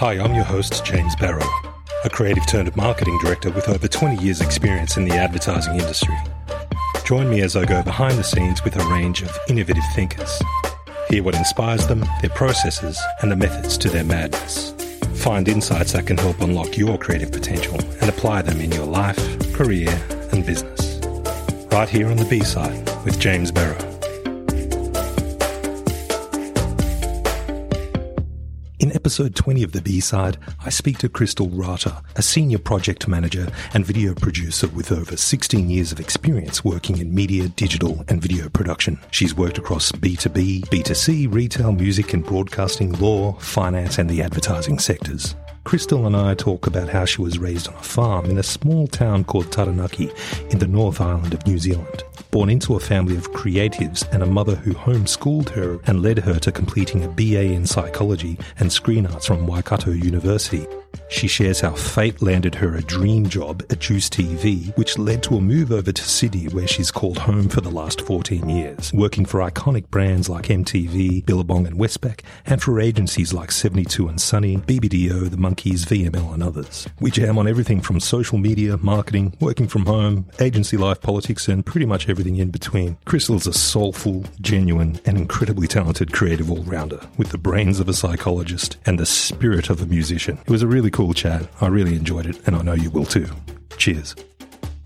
Hi, I'm your host, James Barrow, a creative turned marketing director with over 20 years' experience in the advertising industry. Join me as I go behind the scenes with a range of innovative thinkers. Hear what inspires them, their processes, and the methods to their madness. Find insights that can help unlock your creative potential and apply them in your life, career, and business. Right here on the B side with James Barrow. Episode 20 of the B side, I speak to Crystal Rata, a senior project manager and video producer with over 16 years of experience working in media, digital, and video production. She's worked across B2B, B2C, retail, music and broadcasting, law, finance, and the advertising sectors. Crystal and I talk about how she was raised on a farm in a small town called Taranaki in the North Island of New Zealand. Born into a family of creatives and a mother who homeschooled her and led her to completing a BA in psychology and screen arts from Waikato University, she shares how fate landed her a dream job at Juice TV, which led to a move over to Sydney, where she's called home for the last 14 years, working for iconic brands like MTV, Billabong and Westpac, and for agencies like 72 and Sunny, BBDO, The Monkeys, VML, and others. We jam on everything from social media, marketing, working from home, agency life, politics, and pretty much everything in between. Crystal's a soulful, genuine, and incredibly talented creative all-rounder, with the brains of a psychologist and the spirit of a musician. It was a really cool chat. I really enjoyed it, and I know you will too. Cheers.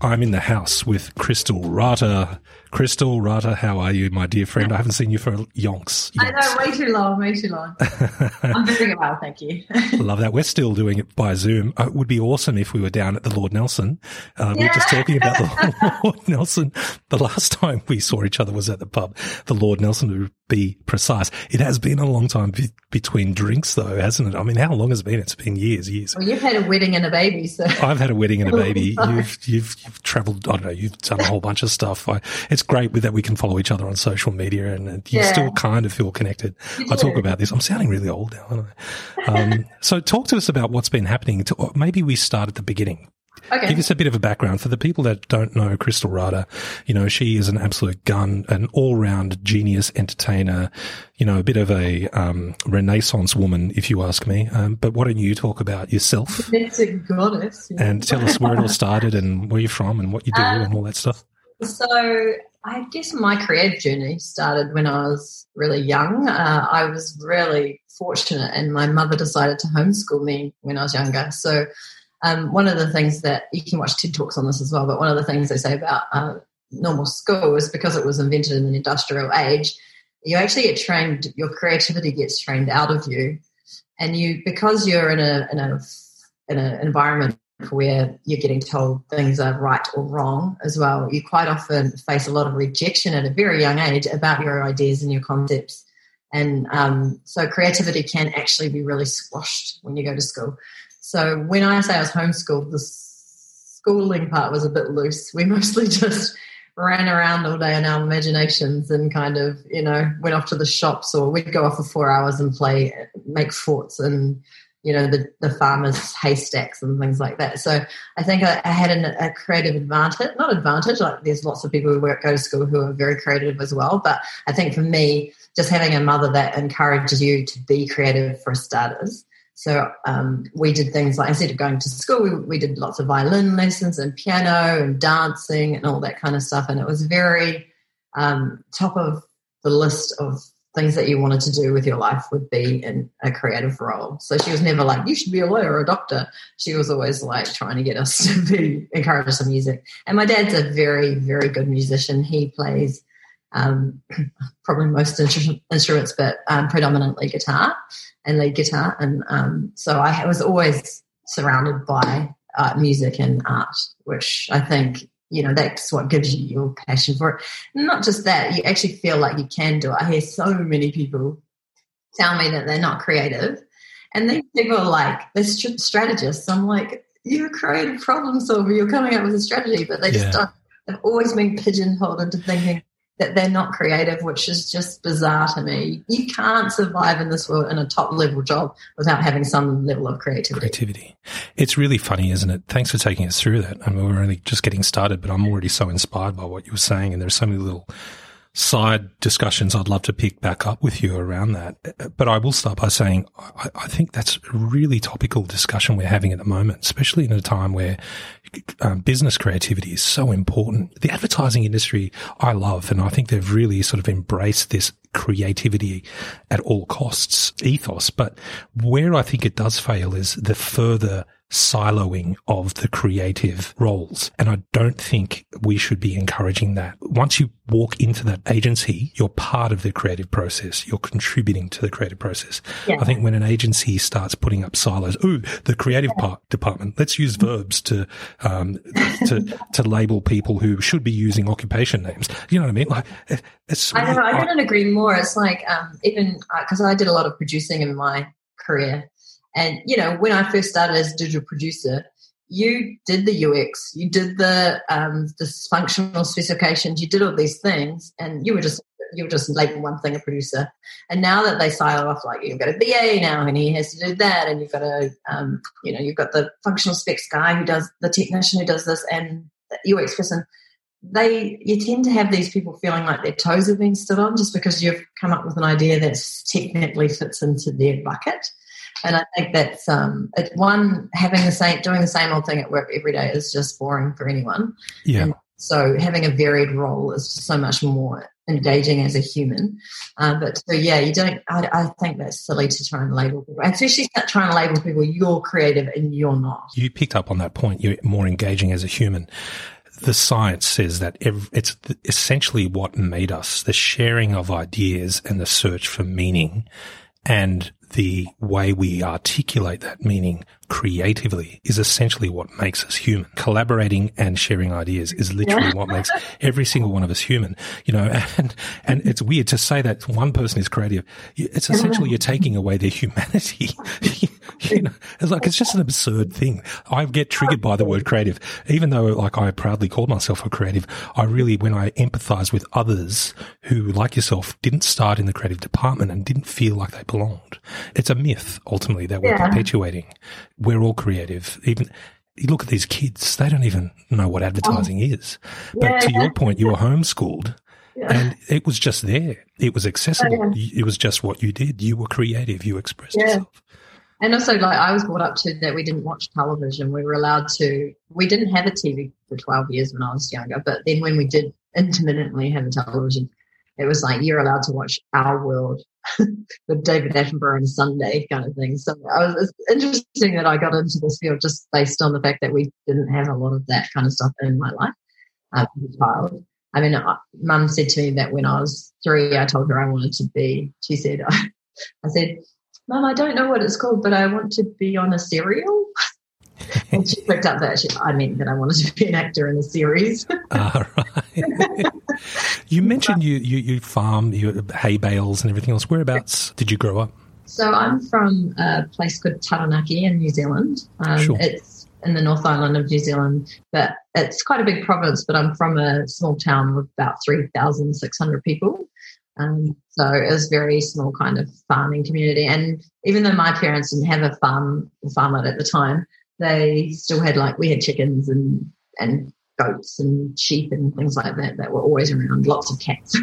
I'm in the house with Crystal Rata. Crystal Rata, how are you, my dear friend? I haven't seen you for yonks. yonks. I know, way too long, way too long. I'm doing well, thank you. Love that. We're still doing it by Zoom. Uh, it would be awesome if we were down at the Lord Nelson. Uh, yeah. We were just talking about the Lord Nelson. The last time we saw each other was at the pub. The Lord Nelson, to be precise. It has been a long time be- between drinks, though, hasn't it? I mean, how long has it been? It's been years, years. Well, you've had a wedding and a baby, so I've had a wedding and a baby. you've you've you've travelled. I don't know. You've done a whole bunch of stuff. I, it's great with that we can follow each other on social media and, you yeah. still kind of feel connected. I talk about this. I'm sounding really old now, aren't I? Um, so talk to us about what's been happening. To, maybe we start at the beginning. Okay. Give us a bit of a background for the people that don't know Crystal Rata. You know, she is an absolute gun, an all-round genius entertainer. You know, a bit of a um, renaissance woman, if you ask me. Um, but why don't you talk about yourself? It's a goddess. Yeah. And tell us where it all started and where you're from and what you do um, and all that stuff. So I guess my career journey started when I was really young. Uh, I was really fortunate, and my mother decided to homeschool me when I was younger. So, um, one of the things that you can watch TED Talks on this as well, but one of the things they say about uh, normal school is because it was invented in the industrial age, you actually get trained, your creativity gets trained out of you. And you, because you're in a, in a, in an environment where you're getting told things are right or wrong as well. You quite often face a lot of rejection at a very young age about your ideas and your concepts. And um, so creativity can actually be really squashed when you go to school. So when I say I was homeschooled, the schooling part was a bit loose. We mostly just ran around all day in our imaginations and kind of, you know, went off to the shops or we'd go off for four hours and play, make forts and you know the, the farmers haystacks and things like that. So i think i, I had an, a creative advantage not advantage like there's lots of people who work go to school who are very creative as well. But i think for me just having a mother that encourages you to be creative for starters. So um, we did things like instead of going to school we, we did lots of violin lessons and piano and dancing and all that kind of stuff. And it was very um, top of the list of things that you wanted to do with your life would be in a creative role. So she was never like, you should be a lawyer or a doctor. She was always like trying to get us to be encourage in music. And my dad's a very, very good musician. He plays um, probably most instruments, but um, predominantly guitar and lead guitar. And um, so I was always surrounded by uh, music and art, which I think you know that's what gives you your passion for it. Not just that you actually feel like you can do it. I hear so many people tell me that they're not creative and then people are like they're strategists. I'm like you're a creative problem solver. You're coming up with a strategy but they yeah. just don't they've always been pigeonholed into thinking that they're not creative, which is just bizarre to me. You can't survive in this world in a top level job without having some level of creativity. Creativity. It's really funny, isn't it? Thanks for taking us through that. I mean, we're only just getting started, but I'm already so inspired by what you were saying. And there's so many little side discussions I'd love to pick back up with you around that. But I will start by saying I, I think that's a really topical discussion we're having at the moment, especially in a time where um, business creativity is so important. The advertising industry I love, and I think they've really sort of embraced this creativity at all costs ethos. But where I think it does fail is the further siloing of the creative roles. And I don't think we should be encouraging that. Once you walk into that agency, you're part of the creative process. You're contributing to the creative process. Yeah. I think when an agency starts putting up silos, ooh, the creative part department, let's use verbs to, um, to, to label people who should be using occupation names. You know what I mean? Like, it's, I know, I couldn't agree more. It's like, um, even because uh, I did a lot of producing in my career and, you know, when I first started as a digital producer, you did the UX, you did the um, the functional specifications, you did all these things, and you were just you were just label one thing a producer. And now that they silo off, like you've got a BA now, and he has to do that, and you've got a um, you know you've got the functional specs guy who does the technician who does this, and the UX person. They you tend to have these people feeling like their toes have been stood on just because you've come up with an idea that technically fits into their bucket. And I think that's um, it, one having the same doing the same old thing at work every day is just boring for anyone. Yeah. And so having a varied role is so much more engaging as a human. Uh, but so yeah, you don't. I, I, think that's silly to try and label people, especially trying to label people you're creative and you're not. You picked up on that point. You're more engaging as a human. The science says that it's essentially what made us the sharing of ideas and the search for meaning and the way we articulate that meaning creatively is essentially what makes us human. Collaborating and sharing ideas is literally what makes every single one of us human, you know, and, and it's weird to say that one person is creative. It's essentially you're taking away their humanity. you know, it's like, it's just an absurd thing. I get triggered by the word creative, even though like I proudly called myself a creative. I really, when I empathize with others who, like yourself, didn't start in the creative department and didn't feel like they belonged, it's a myth ultimately that we're yeah. perpetuating we're all creative. Even you look at these kids; they don't even know what advertising oh. is. But yeah. to your point, you were homeschooled. Yeah. And it was just there. It was accessible. Oh, yeah. It was just what you did. You were creative. You expressed yourself. And also, like I was brought up to that we didn't watch television. We were allowed to. We didn't have a TV for twelve years when I was younger. But then when we did intermittently have a television, it was like you're allowed to watch Our World with David Attenborough Sunday kind of thing. So I was, it's interesting that I got into this field just based on the fact that we didn't have a lot of that kind of stuff in my life uh, as a child. I mean, uh, mum said to me that when I was three, I told her I wanted to be, she said, I said, Mum, I don't know what it's called, but I want to be on a serial. and she picked up that she, I meant that I wanted to be an actor in a series. All right. you mentioned you, you, you farm, you hay bales and everything else. Whereabouts did you grow up? So I'm from a place called Taranaki in New Zealand. Um, sure. It's in the North Island of New Zealand, but it's quite a big province. But I'm from a small town of about 3,600 people. Um, so it was very small kind of farming community. And even though my parents didn't have a farm, farmer at the time, they still had like we had chickens and and goats and sheep and things like that that were always around. Lots of cats.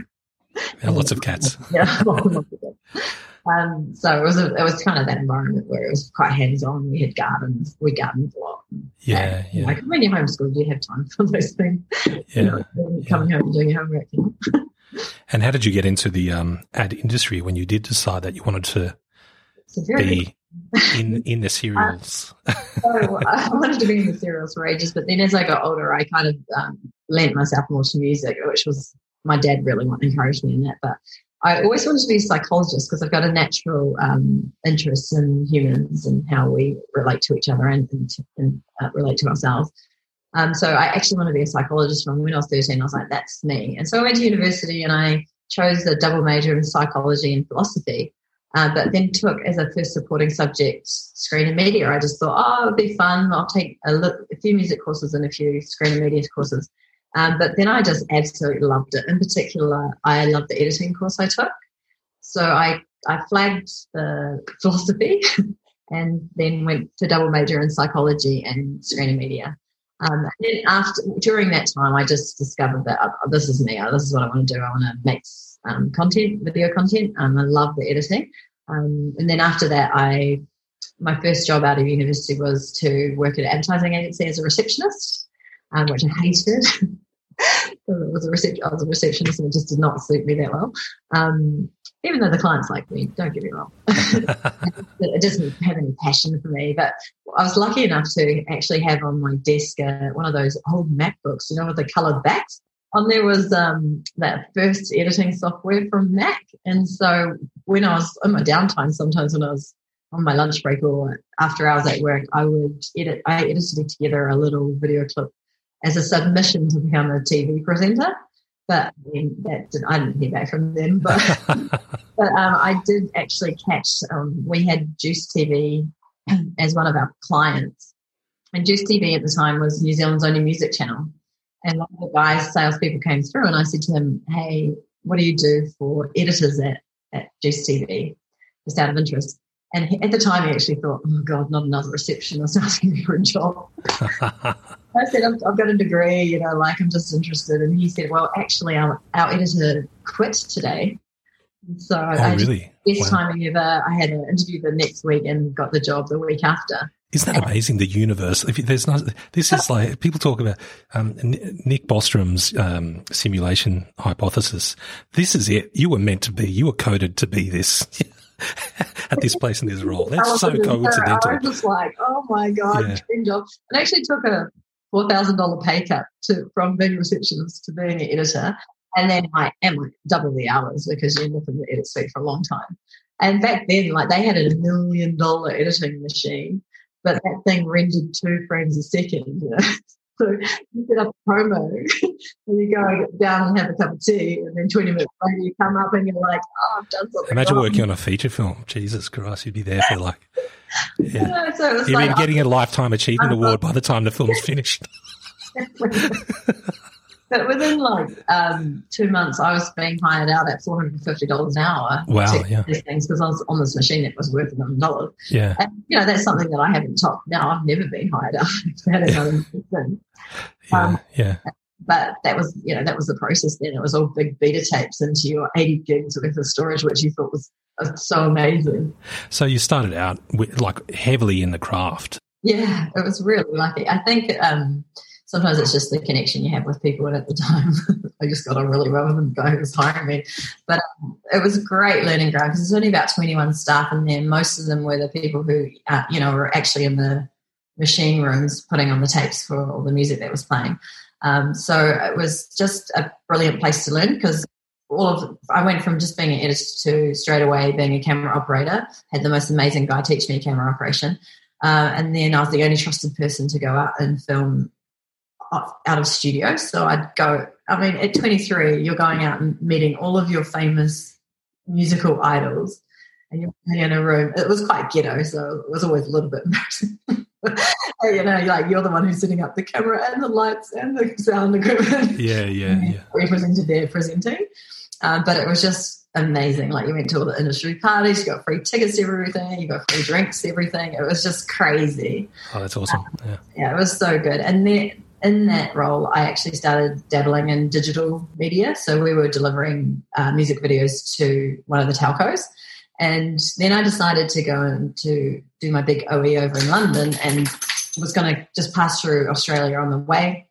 Yeah, lots of cats. yeah, lots of cats. Um, so it was a, it was kind of that environment where it was quite hands on. We had gardens, we gardened a lot. Yeah, and, yeah. Like when you're homeschooled, you have time for those things. Yeah, you know, coming yeah. home and doing your homework. You know? and how did you get into the um, ad industry when you did decide that you wanted to be in in the serials? so I wanted to be in the serials for ages, but then as I got older, I kind of um, lent myself more to music, which was my dad really encouraged me in that. But I always wanted to be a psychologist because I've got a natural um, interest in humans and how we relate to each other and, and, and uh, relate to ourselves. Um, so I actually want to be a psychologist from when I was 13. I was like, that's me. And so I went to university and I chose a double major in psychology and philosophy. Uh, but then took as a first supporting subject screen and media. I just thought, oh, it'd be fun. I'll take a, look, a few music courses and a few screen and media courses. Um, but then I just absolutely loved it. In particular, I loved the editing course I took. So I, I flagged the philosophy and then went to double major in psychology and screen and media. Um, and then after during that time, I just discovered that oh, this is me. Oh, this is what I want to do. I want to make um, content, video content. Um, I love the editing. Um, and then after that, I my first job out of university was to work at an advertising agency as a receptionist, um, which I hated. it was a I was a receptionist and it just did not suit me that well. Um, even though the clients like me, don't get me wrong. it doesn't have any passion for me. But I was lucky enough to actually have on my desk uh, one of those old MacBooks, you know, with the coloured backs. On there was um, that first editing software from Mac. And so when I was in my downtime, sometimes when I was on my lunch break or after hours at work, I would edit, I edited together a little video clip as a submission to become a TV presenter. But I mean, did, I didn't hear back from them. But but um, I did actually catch. Um, we had Juice TV as one of our clients, and Juice TV at the time was New Zealand's only music channel. And one of the guys, salespeople, came through, and I said to him, "Hey, what do you do for editors at at Juice TV?" Just out of interest. And he, at the time, he actually thought, oh, God, not another receptionist asking for a job. I said, I've, I've, got a degree, you know, like I'm just interested. And he said, well, actually, our, our editor quit today. So oh, I really? best wow. timing ever. I had an interview the next week and got the job the week after. Isn't that amazing? The universe. If there's not, this is like people talk about um, Nick Bostrom's um, simulation hypothesis. This is it. You were meant to be. You were coded to be this. at this place in this role. That's so coincidental. I was just like, oh my god, yeah. dream job. And actually took a four thousand dollar pay cut to from being a receptionist to being an editor, and then I am like double the hours because you're looking the edit suite for a long time. And back then, like they had a million dollar editing machine, but that thing rendered two frames a second. You know? So you set up a promo and you go down and have a cup of tea, and then 20 minutes later you come up and you're like, oh, I've done something. Imagine wrong. working on a feature film. Jesus Christ, you'd be there for like. Yeah. yeah so You'd like, be getting a oh, Lifetime Achievement Award by the time the film's finished. But within like um, two months, I was being hired out at four hundred and fifty dollars an hour. Wow, yeah. These things because I was on this machine that was worth a million dollars. Yeah, and you know that's something that I haven't topped. Now I've never been hired out. yeah. Um, yeah. But that was, you know, that was the process. Then it was all big beta tapes into your eighty gigs worth of storage, which you thought was uh, so amazing. So you started out with, like heavily in the craft. Yeah, it was really lucky. I think. Um, sometimes it's just the connection you have with people. And at the time, I just got on really well with the guy who was hiring me. But um, it was a great learning ground because there's only about 21 staff in there. Most of them were the people who, uh, you know, were actually in the machine rooms putting on the tapes for all the music that was playing. Um, so it was just a brilliant place to learn because all of I went from just being an editor to straight away being a camera operator. Had the most amazing guy teach me camera operation, uh, and then I was the only trusted person to go out and film out of studio. So I'd go, I mean, at 23, you're going out and meeting all of your famous musical idols and you're in a room. It was quite ghetto, so it was always a little bit embarrassing. you know, like you're the one who's setting up the camera and the lights and the sound equipment. Yeah, yeah, yeah. Represented there presenting. Uh, but it was just amazing. Like you went to all the industry parties, you got free tickets to everything, you got free drinks, everything. It was just crazy. Oh, that's awesome. Yeah, yeah it was so good. And then in that role, I actually started dabbling in digital media. So we were delivering uh, music videos to one of the telcos. And then I decided to go and to do my big OE over in London and was going to just pass through Australia on the way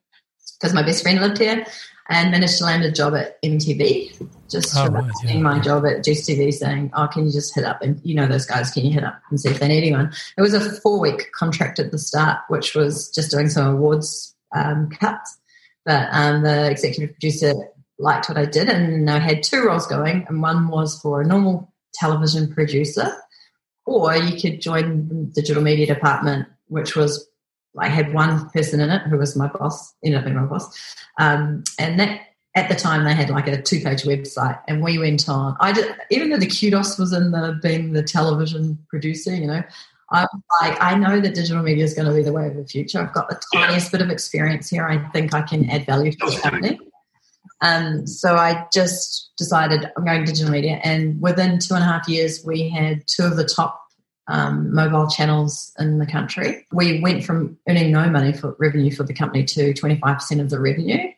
because my best friend lived here and managed to land a job at MTV. Just oh, right, yeah, my yeah. job at Juice TV saying, Oh, can you just hit up and you know those guys, can you hit up and see if they need anyone? It was a four week contract at the start, which was just doing some awards um, cuts. But um, the executive producer liked what I did, and I had two roles going, and one was for a normal television producer, or you could join the digital media department, which was I had one person in it who was my boss, ended up being my boss, um, and that at the time they had like a two-page website, and we went on. I did, even though the kudos was in the being the television producer, you know, I'm like, I know that digital media is going to be the way of the future. I've got the tiniest bit of experience here. I think I can add value to the company. Um, so I just decided I'm going to digital media, and within two and a half years, we had two of the top um, mobile channels in the country. We went from earning no money for revenue for the company to 25% of the revenue.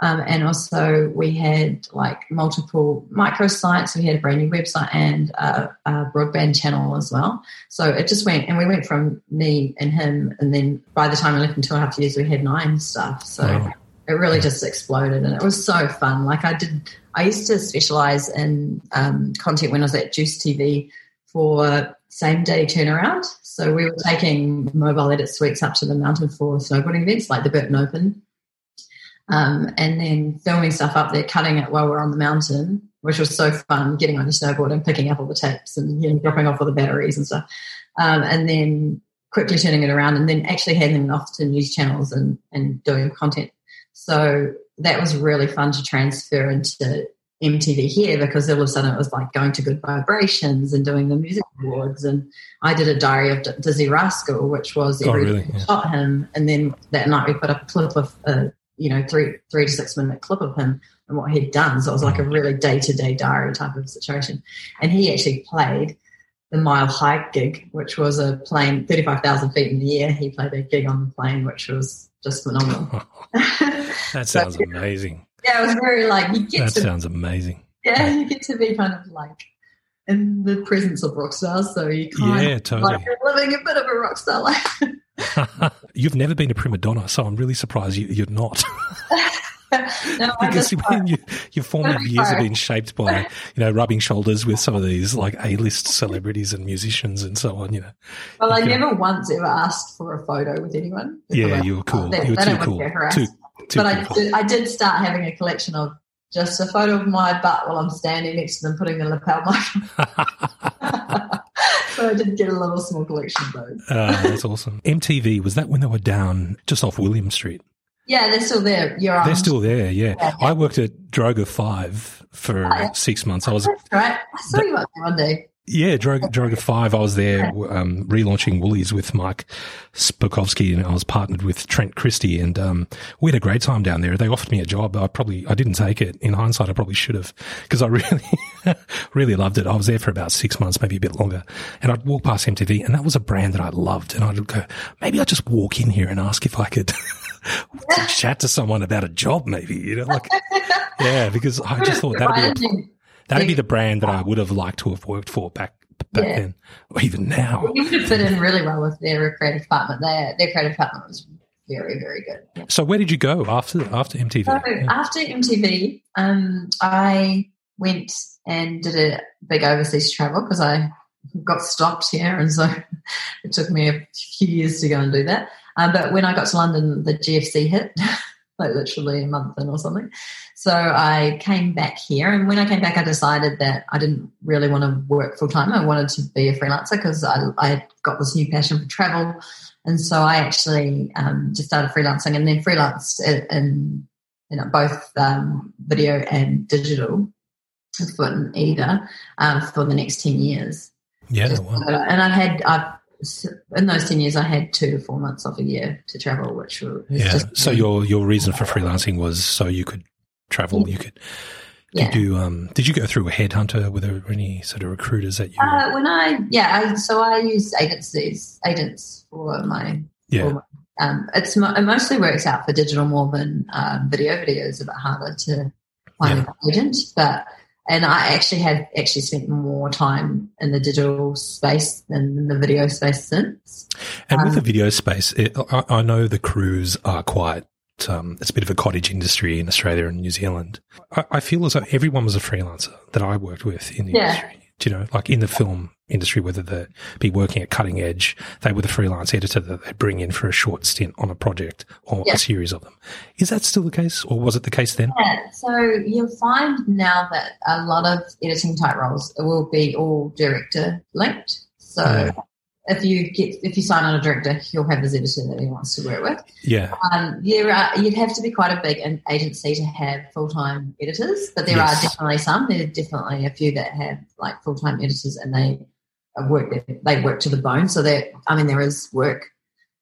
Um, and also, we had like multiple microsites. We had a brand new website and a, a, broadband channel as well. So it just went, and we went from me and him. And then by the time I left in two and a half years, we had nine staff. So wow. it really just exploded. And it was so fun. Like, I did, I used to specialize in um, content when I was at Juice TV for same day turnaround. So we were taking mobile edit suites up to the mountain for snowboarding events like the Burton Open. Um, and then filming stuff up there, cutting it while we're on the mountain, which was so fun, getting on your snowboard and picking up all the tapes and you know, dropping off all the batteries and stuff. Um, and then quickly turning it around and then actually handing it off to news channels and, and doing content. So that was really fun to transfer into MTV here because all of a sudden it was like going to Good Vibrations and doing the music awards. And I did a diary of Dizzee Rascal, which was oh, every really? yeah. shot him. And then that night we put up a clip of, a, you know, three three to six minute clip of him and what he'd done. So it was like a really day to day diary type of situation. And he actually played the Mile High gig, which was a plane 35,000 feet in the air. He played a gig on the plane, which was just phenomenal. that sounds so, amazing yeah, it was very like you get that to, sounds amazing. Yeah, you get to be kind of like in the presence of rock stars, so you kind yeah, of totally. like you're living a bit of a rock star life. You've never been a prima donna, so I'm really surprised you, are not. no, because when you, your formative years have been shaped by, you know, rubbing shoulders with some of these like A-list celebrities and musicians and so on, you know. Well, I never once ever asked for a photo with anyone. Yeah, you were cool. They, you were too cool. Too, but I did, I did start having a collection of just a photo of my butt while I'm standing next to them putting the lapel mic. so I did get a little small collection of those. uh, that's awesome. MTV, was that when they were down just off William Street? Yeah, they're still there. You're They're still there, yeah. yeah. I worked at Droga 5 for oh, yeah. six months. I was That's right. I saw you up there one day. Yeah, Droga, Droga 5. I was there um, relaunching Woolies with Mike Spokowski and I was partnered with Trent Christie and um, we had a great time down there. They offered me a job. I probably, I didn't take it. In hindsight, I probably should have because I really, really loved it. I was there for about six months, maybe a bit longer. And I'd walk past MTV and that was a brand that I loved. And I'd go, maybe I'll just walk in here and ask if I could chat to someone about a job maybe, you know, like, yeah, because I just thought that'd be, That'd be the brand that I would have liked to have worked for back back yeah. then, or even now. You would have fit in really well with their creative department. Their their creative department was very very good. Yeah. So where did you go after after MTV? So yeah. after MTV, um, I went and did a big overseas travel because I got stopped here, and so it took me a few years to go and do that. Um, but when I got to London, the GFC hit, like literally a month in or something. So I came back here, and when I came back, I decided that I didn't really want to work full time. I wanted to be a freelancer because I, I got this new passion for travel, and so I actually um, just started freelancing, and then freelanced in, you know both um, video and digital for either um, for the next ten years. Yeah, wow. and I had I've in those 10 years i had two to four months off a year to travel which was yeah just, so your your reason for freelancing was so you could travel you could did yeah. you um did you go through a headhunter were there any sort of recruiters that you uh, when i yeah I, so i use agencies agents for my yeah for my, um it's it mostly works out for digital more than um, video video is a bit harder to find yeah. an agent but and I actually have actually spent more time in the digital space than the video space since. And um, with the um, video space, it, I, I, know the crews are quite. Um, it's a bit of a cottage industry in Australia and New Zealand. I, I, feel as though everyone was a freelancer that I worked with in the yeah. industry you know, like in the film industry, whether they be working at cutting edge, they were the freelance editor that they bring in for a short stint on a project or yeah. a series of them. Is that still the case, or was it the case then? Yeah. So you'll find now that a lot of editing type roles will be all director linked. So yeah if you get if you sign on a director, he'll have his editor that he wants to work with. Yeah. Um, there are you'd have to be quite a big agency to have full time editors, but there yes. are definitely some. There are definitely a few that have like full time editors, and they work they work to the bone. So that I mean, there is work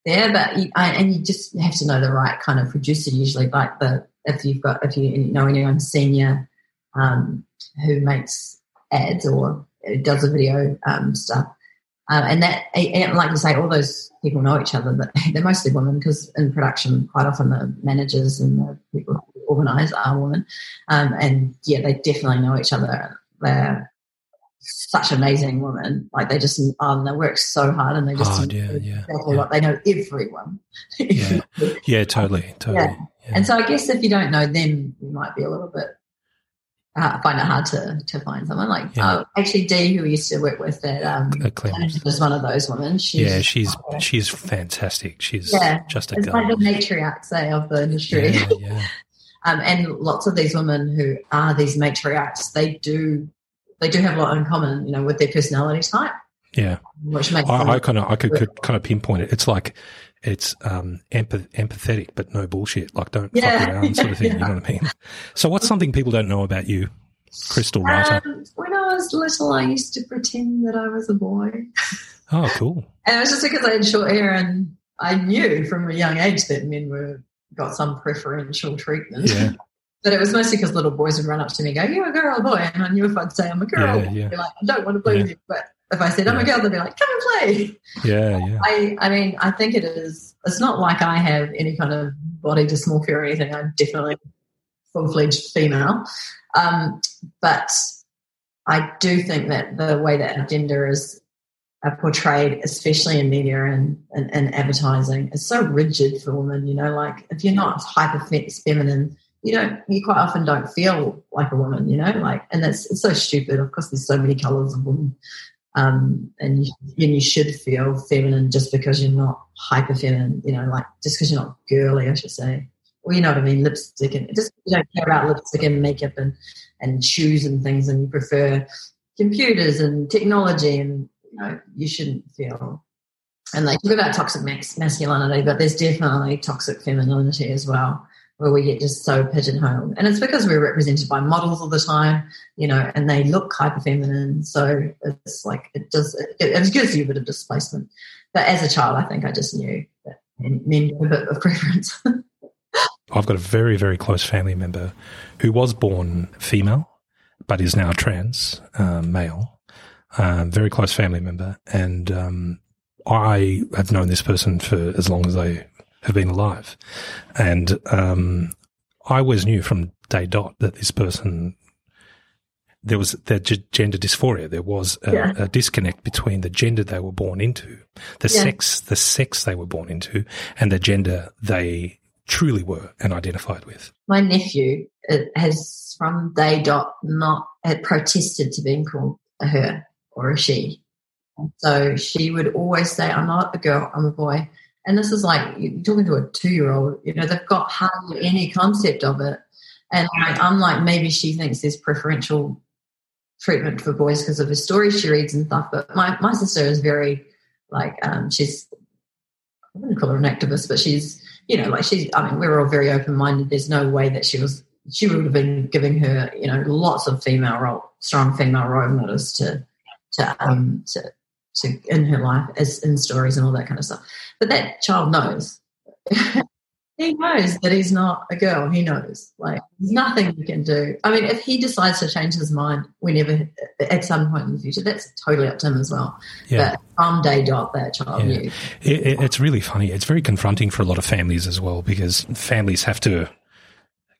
there, but you, and you just have to know the right kind of producer. Usually, like the if you've got if you know anyone senior um, who makes ads or does a video um, stuff Um, and that, and like you say, all those people know each other. But they're mostly women because in production, quite often the managers and the people who organise are women. Um, and yeah, they definitely know each other. They're such amazing women. Like they just um, they work so hard and they just hard, yeah, yeah, yeah. they know everyone. yeah, yeah, totally, totally. Yeah. And so I guess if you don't know them, you might be a little bit uh, find it hard to to find someone like Yeah. uh, actually Dee, who we used to work with at um, was one of those women. She's, yeah, she's she's fantastic. She's Yeah, just a it's girl. like the matriarch say of the industry. Yeah, yeah, um, and lots of these women who are these matriarchs, they do they do have a lot in common, you know, with their personality type, yeah. which makes I, I kind of I could, could kind of pinpoint it. It's like it's um empath- empathetic, but no bullshit. Like don't Yeah, fuck around, sort of thing. yeah. You know what I mean? So what's something people don't know about you, Crystal Rata? Um, when I was little, I used to pretend that I was a boy, oh, cool. and it was just because I had short hair, and I knew from a young age that men were got some preferential treatment. Yeah, But it was mostly because little boys would run up to me and go, "You're a girl, boy," and I knew if I'd say I'm a girl, Yeah, yeah. they'd be like, "I don't want to play Yeah. with you." But if I said I'm a girl, they'd be like, "Come and play." yeah, yeah. I, I mean, I think it is. It's not like I have any kind of body dysmorphia or anything. I'm definitely full fledged female, um, but I do think that the way that gender is uh, portrayed, especially in media and, and, and advertising, is so rigid for women. You know, like if you're not hyper feminine, you don't. You quite often don't feel like a woman. You know, like, and that's it's so stupid. Of course, there's so many colors of women um, and you, and you should feel feminine just because you're not hyper feminine, you know, like just because you're not girly, I should say. Well, you know what I mean, lipstick and just you don't care about lipstick and makeup and, and shoes and things, and you prefer computers and technology, and you know, you shouldn't feel. And they talk about toxic masculinity, but there's definitely toxic femininity as well, where we get just so pigeonholed, and it's because we're represented by models all the time you know, and they look hyper feminine. So it's like it does it, it gives you a bit of displacement. But as a child, I think I just knew that men a bit of preference. I've got a very, very close family member who was born female, but is now trans um, male. Um, very close family member, and um, I have known this person for as long as they have been alive, and um, I always knew from day dot that this person there was their gender dysphoria. There was a, Yeah. a disconnect between the gender they were born into, the Yeah. sex, the sex they were born into, and the gender they truly were and identified with. My nephew uh, has from day dot not had protested to being called a her or a she. So she would always say, "I'm not a girl, I'm a boy." And this is like you're talking to a two-year-old. You know, they've got hardly any concept of it. And like, I'm like, maybe she thinks there's preferential treatment for boys because of the stories she reads and stuff. But my, my sister is very like um, she's I wouldn't call her an activist, but she's you know like she's I mean we're all very open minded. There's no way that she was she would have been giving her you know lots of female role strong female role models to to um to to in her life as in stories and all that kind of stuff. But that child knows. he knows that he's not a girl. He knows. Like there's nothing you can do. I mean, if he decides to change his mind whenever at some point in the future, that's totally up to him as well. Yeah. But from day dot, that child Yeah. knew. It, it, it's really funny. It's very confronting for a lot of families as well because families have to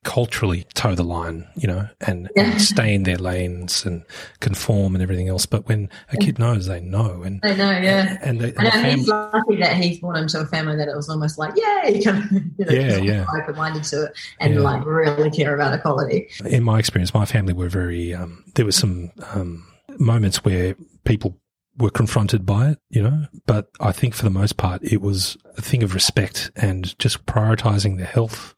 culturally toe the line, you know, and, and stay in their lanes and conform and everything else. But when a kid knows, they know. And I know, yeah. and the, and the know fam- he's lucky that he's born into a family that it was almost like, yay, you know, Yeah, yeah. open-minded to it and Yeah. like really care about equality. in my experience, my family were very. Um, there were some um, moments where people were confronted by it, you know, but I think for the most part, it was a thing of respect and just prioritizing the health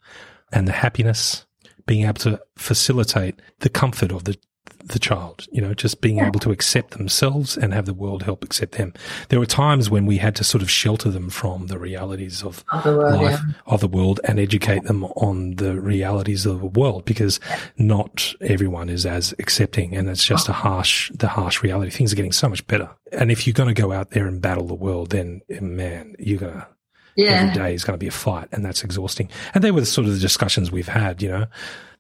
and the happiness, being able to facilitate the comfort of the the child, you know, just being able to accept themselves and have the world help accept them. There were times when we had to sort of shelter them from the realities of the world, life yeah. of the world and educate them on the realities of the world because not everyone is as accepting and it's just a harsh the harsh reality things are getting so much better and if you're going to go out there and battle the world then man you're going to Yeah. every day is going to be a fight and that's exhausting and they were the sort of the discussions we've had you know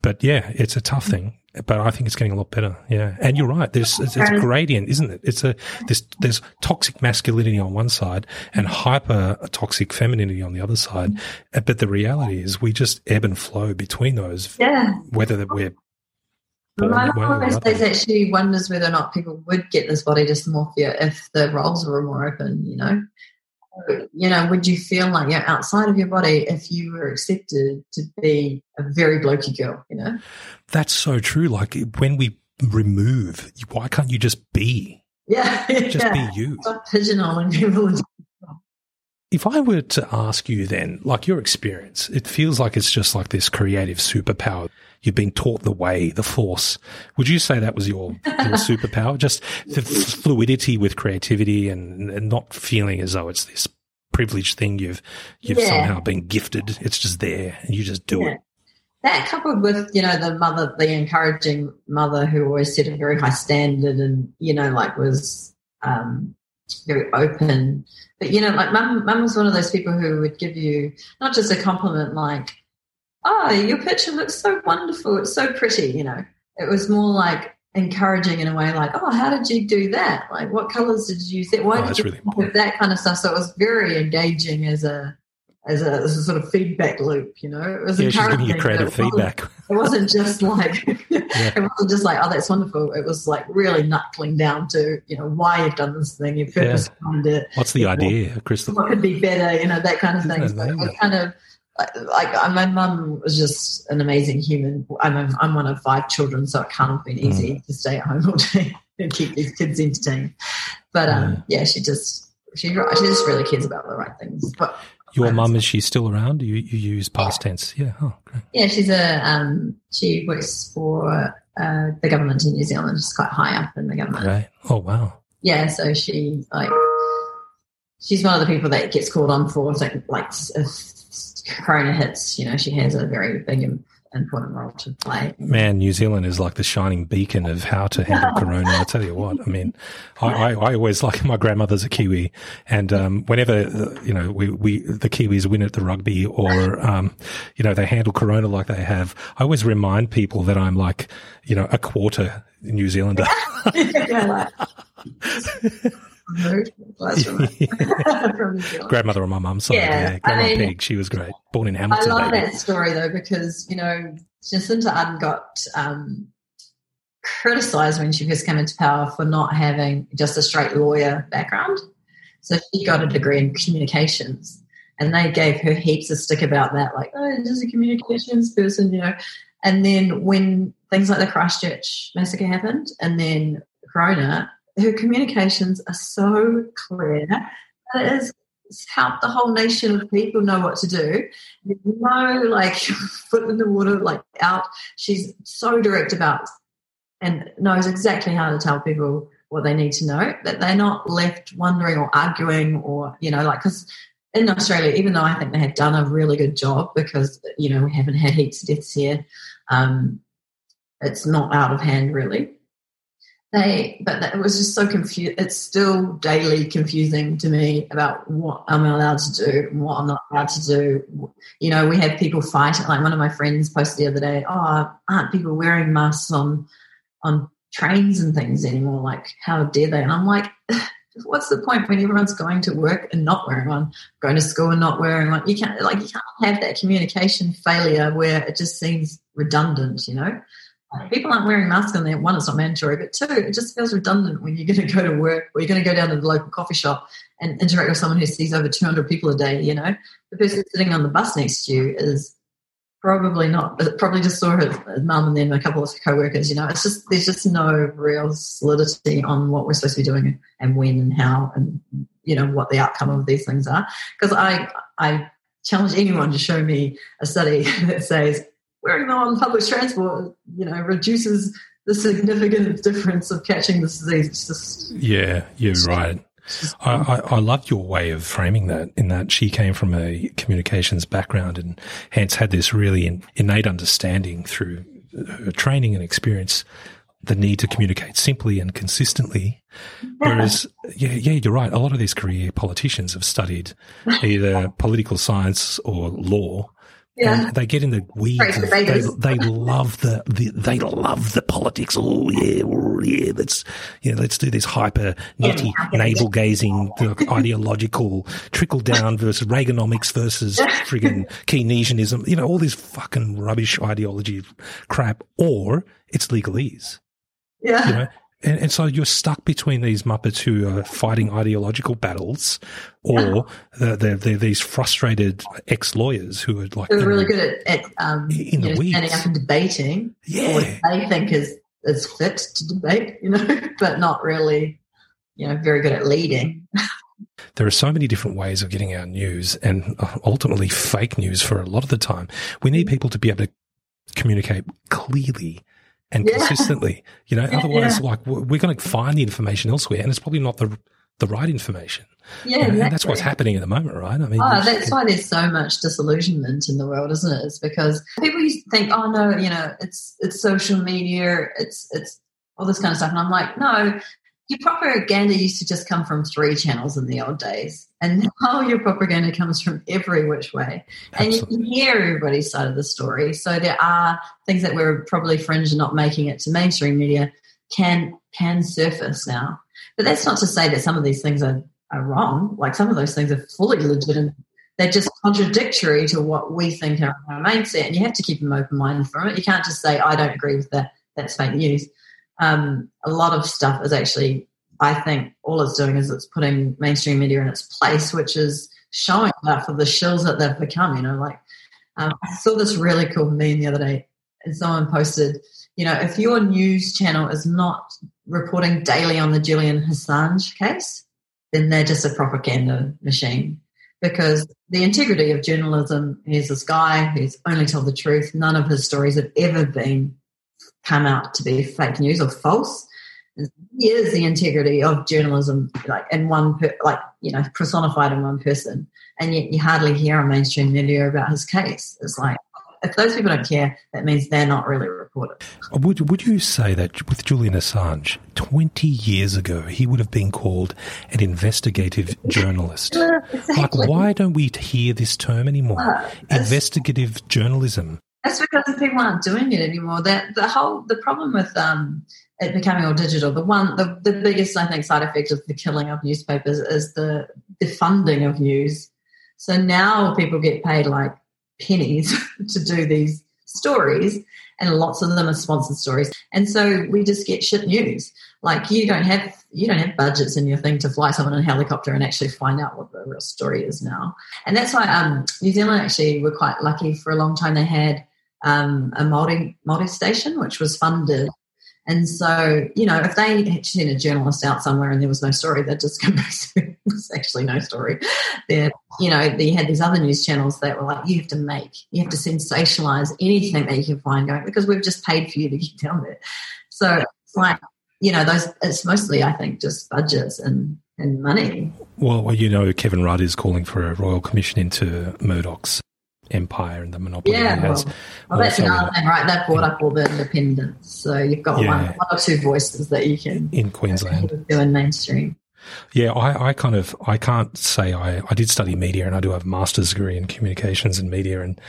but yeah it's a tough thing but I think it's getting a lot better. Yeah, and you're right. There's it's, it's a gradient, isn't it? It's a there's there's toxic masculinity on one side and hyper toxic femininity on the other side. Mm-hmm. But the reality is, we just ebb and flow between those. Yeah. Whether that we're my mom always says that she wonders whether or not people would get this body dysmorphia if the roles were more open. You know, you know, would you feel like you're outside of your body if you were accepted to be a very blokey girl? You know, that's so true. Like when we remove, why can't you just be? Yeah, just yeah. be you. Stop pigeonholing people. If I were to ask you then, like your experience, it feels like it's just like this creative superpower. You've been taught the way, the force. Would you say that was your, your superpower? Just the fluidity with creativity and, and, not feeling as though it's this privileged thing you've, you've yeah. somehow been gifted. It's just there and you just do yeah. it. That coupled with, you know, the mother, the encouraging mother who always set a very high standard and, you know, like was, um, very open. But you know, like mum, mum was one of those people who would give you not just a compliment like, "Oh, your picture looks so wonderful. It's so pretty." You know, it was more like encouraging in a way, like, "Oh, how did you do that? Like, what colors did you set? Why oh, did you really with that kind of stuff?" So it was very engaging as a as a, as a, sort of feedback loop, you know. It was yeah. She's giving you creative it feedback. It wasn't just like yeah. it wasn't just like, oh, that's wonderful. It was like really knuckling down to, you know, why you've done this thing, your purpose yeah. behind it. What's the idea, know, Crystal? What could be better, you know, that kind of thing. So it was kind of like my mum was just an amazing human. I'm a, I'm one of five children, so it can't have been easy mm. to stay at home all day and keep these kids entertained. But um, yeah, she just she she just really cares about the right things. But your mum is she still around? You you use past yeah. tense? Yeah. Oh, great. Yeah, she's a um, she works for uh, the government in New Zealand. She's quite high up in the government. Right. Oh wow. Yeah, so she like she's one of the people that gets called on for like like if Corona hits, you know, she has a very big important role to play. Man, New Zealand is like the shining beacon of how to handle Corona. I tell you what, I mean, I, I, I always like my grandmother's a Kiwi, and um, whenever you know we, we the Kiwis win at the rugby or um, you know they handle Corona like they have, I always remind people that I'm like you know a quarter New Zealander. Grandmother on my mum's side. Yeah, yeah. Grandma I mean, Peg, she was great. Born in Hamilton. I love baby. that story though because you know Jacinda Ardern got um, criticised when she first came into power for not having just a straight lawyer background. So she got a degree in communications, and they gave her heaps of stick about that, like, oh, just a communications person, you know. And then when things like the Christchurch massacre happened, and then Corona, her communications are so clear that it has helped the whole nation of people know what to do. There's no like foot in the water, like out. She's so direct about and knows exactly how to tell people what they need to know that they're not left wondering or arguing or you know like because in Australia, even though I think they have done a really good job because you know we haven't had heaps of deaths here, um, it's not out of hand really they but it was just so confused it's still daily confusing to me about what i'm allowed to do and what i'm not allowed to do. You know we have people fighting like one of my friends posted the other day oh aren't people wearing masks on on trains and things anymore? Like how dare they? And i'm like what's the point when everyone's going to work and not wearing one going to school and not wearing one? You can't like you can't have that communication failure where it just seems redundant you know people aren't wearing masks on there. One, it's not mandatory, but two, it just feels redundant when you're going to go to work or you're going to go down to the local coffee shop and interact with someone who sees over 200 people a day. You know, the person sitting on the bus next to you is probably not, uh, probably just saw his, his uh, mum and then a couple of co-workers. You know, it's just there's just no real solidity on what we're supposed to be doing and when and how and you know what the outcome of these things are. Because I I challenge anyone to show me a study that says wearing them on public transport, you know, reduces the significant difference of catching this disease. Just, yeah, you're right. I, I, I love your way of framing that in that she came from a communications background and hence had this really in, innate understanding through her training and experience the need to communicate simply and consistently. Whereas, yeah, yeah, you're right. A lot of these career politicians have studied either political science or law Yeah. And they get in the weeds. Of, they, they love the, the, they love the politics. Oh yeah, oh, yeah. Let's you know, let's do this hyper nitty navel gazing ideological trickle down versus Reaganomics versus friggin' Keynesianism. You know, all this fucking rubbish ideology crap. Or it's legalese. Yeah. You know, and, and, so you're stuck between these Muppets who are fighting ideological battles, or yeah. they're, they're, these frustrated ex lawyers who are like they're really good at, at um, in the know, standing up and debating. Yeah, what they think is is fit to debate, you know, but not really, you know, very good at leading. there are so many different ways of getting our news, and ultimately fake news for a lot of the time. We need mm. people to be able to communicate clearly and yeah. consistently. You know, yeah, otherwise, yeah. like we're going to find the information elsewhere, and it's probably not the the right information. Yeah, exactly. and that's what's happening at the moment, right? I mean, oh, that's why there's so much disillusionment in the world, isn't it? It's because people used to think, oh no, you know, it's it's social media, it's it's all this kind of stuff, and I'm like, no, your propaganda used to just come from three channels in the old days. And now your propaganda comes from every which way. And you can hear everybody's side of the story. So there are things that were probably fringe and not making it to mainstream media can can surface now. But that's not to say that some of these things are, are wrong. Like some of those things are fully legitimate. They're just contradictory to what we think are our mindset. And you have to keep an open mind from it. You can't just say, I don't agree with that. That's fake news um, a lot of stuff is actually, I think, all it's doing is it's putting mainstream media in its place, which is showing that for the shills that they've become. You know, like um, I saw this really cool meme the other day, and someone posted, you know, if your news channel is not reporting daily on the Julian Assange case, then they're just a propaganda machine. Because the integrity of journalism, he's this guy who's only told the truth. None of his stories have ever been come out to be fake news or false. Here's the integrity of journalism, like in one, per, like you know, personified in one person, and yet you hardly hear on mainstream media about his case. It's like if those people don't care, that means they're not really reported. Would Would you say that with Julian Assange, twenty years ago, he would have been called an investigative journalist? exactly. Like, why don't we hear this term anymore? Uh, investigative journalism. That's because people aren't doing it anymore. That the whole the problem with um, it becoming all digital. The one the, the biggest I think side effect of the killing of newspapers is the the funding of news. So now people get paid like pennies to do these stories, and lots of them are sponsored stories. And so we just get shit news. Like you don't have you don't have budgets in your thing to fly someone in a helicopter and actually find out what the real story is now. And that's why um, New Zealand actually were quite lucky for a long time. They had um, a multi multi station which was funded. And so, you know, if they had sent a journalist out somewhere and there was no story, they'd just come back to was actually no story. There, you know, they had these other news channels that were like, you have to make, you have to sensationalize anything that you can find going because we've just paid for you to get down there. So it's like, you know, those it's mostly I think just budgets and and money. Well, well, you know, Kevin Rudd is calling for a royal commission into Murdoch's empire and the monopoly yeah, has. Well, well that's another thing, right? That brought up all the independents. So you've got yeah. one, one or two voices that you can in Queensland do in mainstream. Yeah, I, I kind of I can't say I I did study media and I do have a master's degree in communications and media and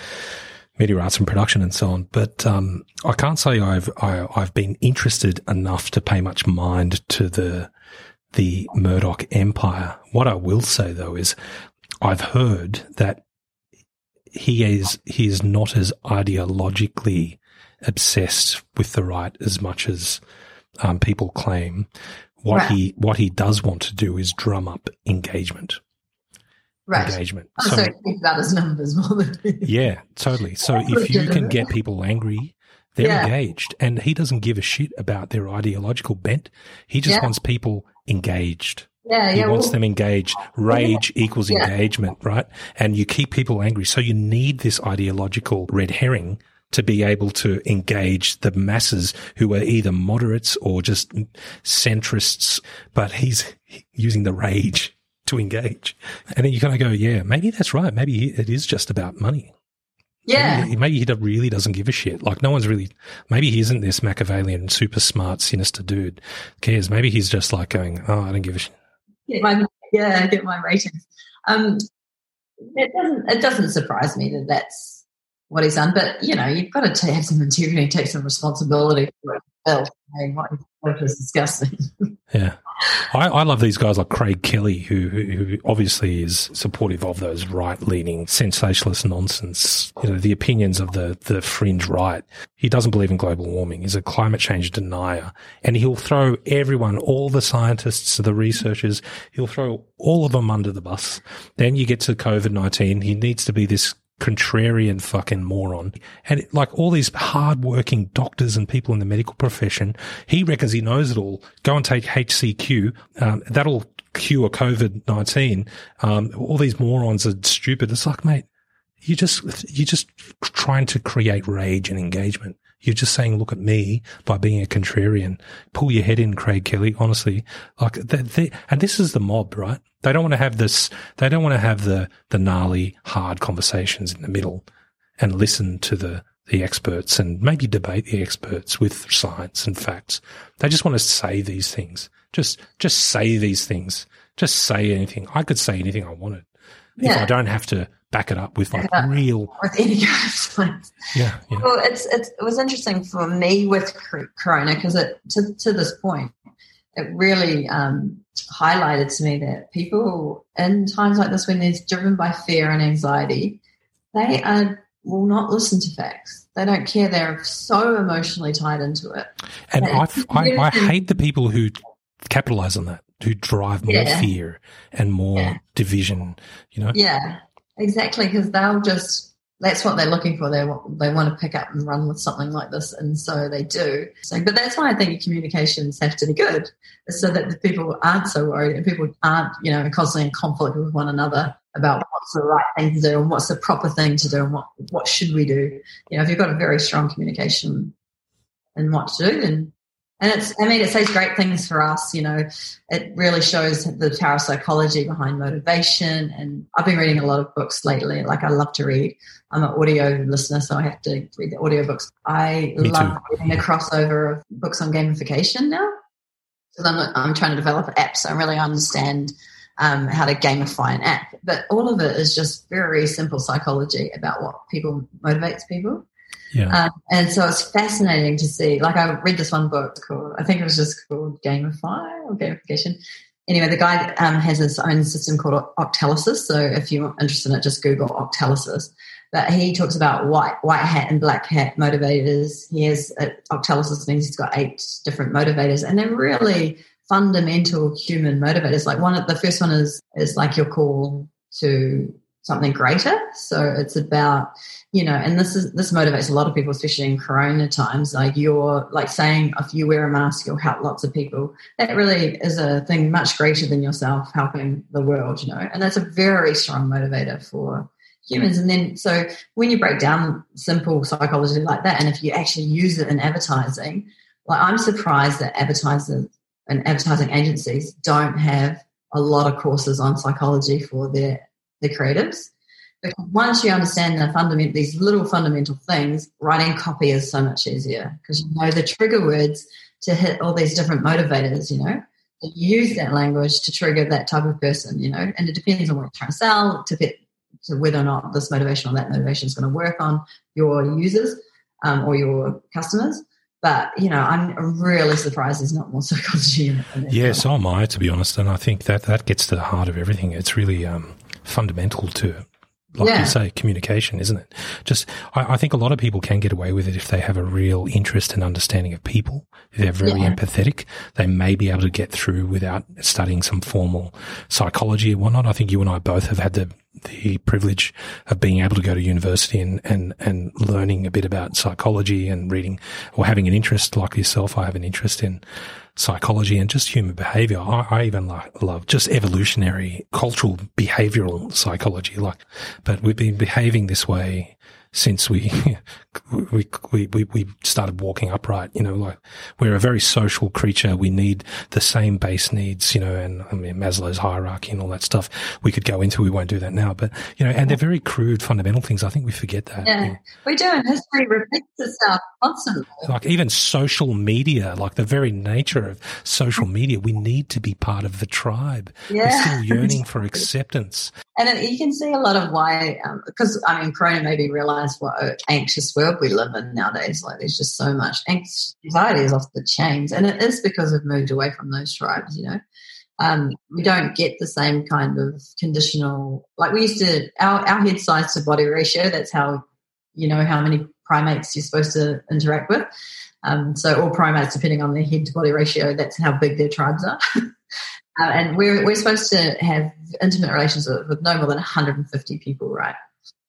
media arts and production and so on. But um, I can't say I've I, have i have been interested enough to pay much mind to the the Murdoch empire. What I will say though is I've heard that he is he is not as ideologically obsessed with the right as much as um, people claim. What right. he what he does want to do is drum up engagement. Right. Engagement. Oh, so, so think about numbers more than yeah, totally. So if you can get people angry, they're yeah. engaged, and he doesn't give a shit about their ideological bent. He just yeah. wants people engaged. Yeah, he wants well, them engaged. Rage yeah. equals engagement, right? And you keep people angry. So you need this ideological red herring to be able to engage the masses who are either moderates or just centrists, but he's using the rage to engage. And then you kind of go, yeah, maybe that's right. Maybe it is just about money. Yeah. Maybe, maybe he really doesn't give a shit. Like no one's really, maybe he isn't this Machiavellian, super smart, sinister dude. Cares. Maybe he's just like going, oh, I don't give a shit get my yeah get my ratings. Um, it doesn't it doesn't surprise me that that's what he's done. But you know, you've got to have some integrity, take some responsibility for it. I mean, what is disgusting. Yeah, I, I, love these guys like Craig Kelly, who, who, who obviously is supportive of those right-leaning sensationalist nonsense. You know, the opinions of the the fringe right. He doesn't believe in global warming. He's a climate change denier, and he'll throw everyone, all the scientists, the researchers, he'll throw all of them under the bus. Then you get to COVID nineteen. He needs to be this contrarian fucking moron. And like all these hardworking doctors and people in the medical profession, he reckons he knows it all. Go and take HCQ. Um, that'll cure COVID 19. Um, all these morons are stupid. It's like, mate, you just, you're just trying to create rage and engagement. You're just saying, look at me by being a contrarian. Pull your head in, Craig Kelly. Honestly, like they, they, and this is the mob, right? They don't want to have this. They don't want to have the the gnarly, hard conversations in the middle, and listen to the the experts and maybe debate the experts with science and facts. They just want to say these things. Just just say these things. Just say anything. I could say anything I wanted yeah. if I don't have to back it up with like real with any kind of science. Yeah, yeah. Well, it's, it's it was interesting for me with Corona because it to to this point, it really um, highlighted to me that people in times like this when they're driven by fear and anxiety, they are will not listen to facts. They don't care. They're so emotionally tied into it. And I, I, I hate the people who capitalize on that, who drive more yeah. fear and more yeah. division. You know. Yeah, exactly. Because they'll just that's what they're looking for. They want, they want to pick up and run with something like this, and so they do. So, but that's why I think communications have to be good, so that the people aren't so worried and people aren't, you know, constantly in conflict with one another about what's the right thing to do and what's the proper thing to do and what what should we do. You know, if you've got a very strong communication and what to do, then and it's, I mean, it says great things for us. You know, it really shows the power of psychology behind motivation. And I've been reading a lot of books lately. Like I love to read. I'm an audio listener, so I have to read the audio books. I Me love too. reading a crossover of books on gamification now. Because I'm, I'm trying to develop apps. So I really understand um, how to gamify an app. But all of it is just very simple psychology about what people motivates people. Yeah. Um, and so it's fascinating to see. Like I read this one book called, I think it was just called Gamify or Gamification. Anyway, the guy um, has his own system called Octalysis. So if you're interested in it, just Google Octalysis. But he talks about white white hat and black hat motivators. He has uh, Octalysis means he's got eight different motivators, and they're really fundamental human motivators. Like one, the first one is is like your call to something greater. So it's about, you know, and this is this motivates a lot of people, especially in corona times. Like you're like saying if you wear a mask, you'll help lots of people. That really is a thing much greater than yourself helping the world, you know. And that's a very strong motivator for humans. And then so when you break down simple psychology like that, and if you actually use it in advertising, like I'm surprised that advertisers and advertising agencies don't have a lot of courses on psychology for their the creatives. Once you understand the fundamental, these little fundamental things, writing copy is so much easier because you know the trigger words to hit all these different motivators. You know, to use that language to trigger that type of person. You know, and it depends on what you're trying to sell to fit to whether or not this motivation or that motivation is going to work on your users um, or your customers. But you know, I'm really surprised there's not more psychology in it. Yeah, so am I, to be honest. And I think that that gets to the heart of everything. It's really um, fundamental to like yeah. you say, communication, isn't it? Just, I, I, think a lot of people can get away with it if they have a real interest and understanding of people. If they're very yeah. empathetic, they may be able to get through without studying some formal psychology and whatnot. I think you and I both have had the the privilege of being able to go to university and, and, and learning a bit about psychology and reading or having an interest like yourself. I have an interest in psychology and just human behavior. I, I even like, love just evolutionary cultural behavioral psychology. Like, but we've been behaving this way since we, we, we, we, we started walking upright, you know, like we're a very social creature. We need the same base needs, you know, and I mean, Maslow's hierarchy and all that stuff we could go into. We won't do that now, but, you know, and they're very crude fundamental things. I think we forget that. Yeah, we do. And history repeats itself constantly. Like even social media, like the very nature of social media, we need to be part of the tribe. Yeah. We're still yearning for acceptance. And you can see a lot of why, because um, I mean, Corona made me realize realize what an anxious world we live in nowadays. Like there's just so much anxiety is off the chains, and it is because we've moved away from those tribes. You know, um, we don't get the same kind of conditional like we used to. Our our head size to body ratio. That's how you know how many primates you're supposed to interact with. Um, so all primates, depending on their head to body ratio, that's how big their tribes are. uh, and we're we're supposed to have intimate relations with, with no more than 150 people, right?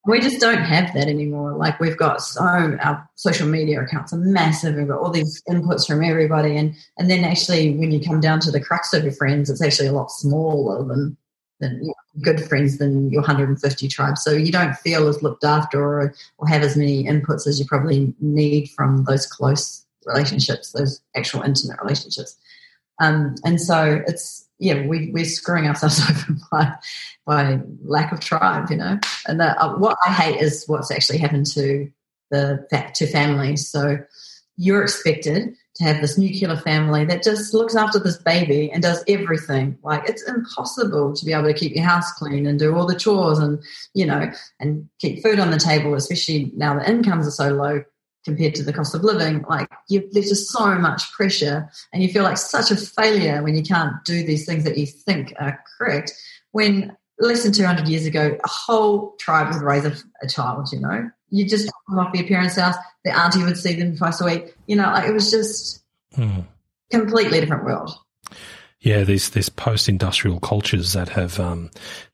We just don't have that anymore. Like we've got so our social media accounts are massive. We've got all these inputs from everybody, and and then actually when you come down to the crux of your friends, it's actually a lot smaller than than good friends than your 150 tribes. So you don't feel as looked after or, or have as many inputs as you probably need from those close relationships, those actual intimate relationships. Um, and so it's yeah, we, we're screwing ourselves over by lack of tribe, you know. And the, uh, what I hate is what's actually happened to the to families. So you're expected to have this nuclear family that just looks after this baby and does everything. Like it's impossible to be able to keep your house clean and do all the chores and you know and keep food on the table, especially now the incomes are so low compared to the cost of living. Like there's just so much pressure, and you feel like such a failure when you can't do these things that you think are correct. When less than 200 years ago, a whole tribe would raise a, a child. You know, you just come off your parents' house, the auntie would see them twice a week. You know, like it was just hmm. completely different world. Yeah, these these post-industrial cultures that have um,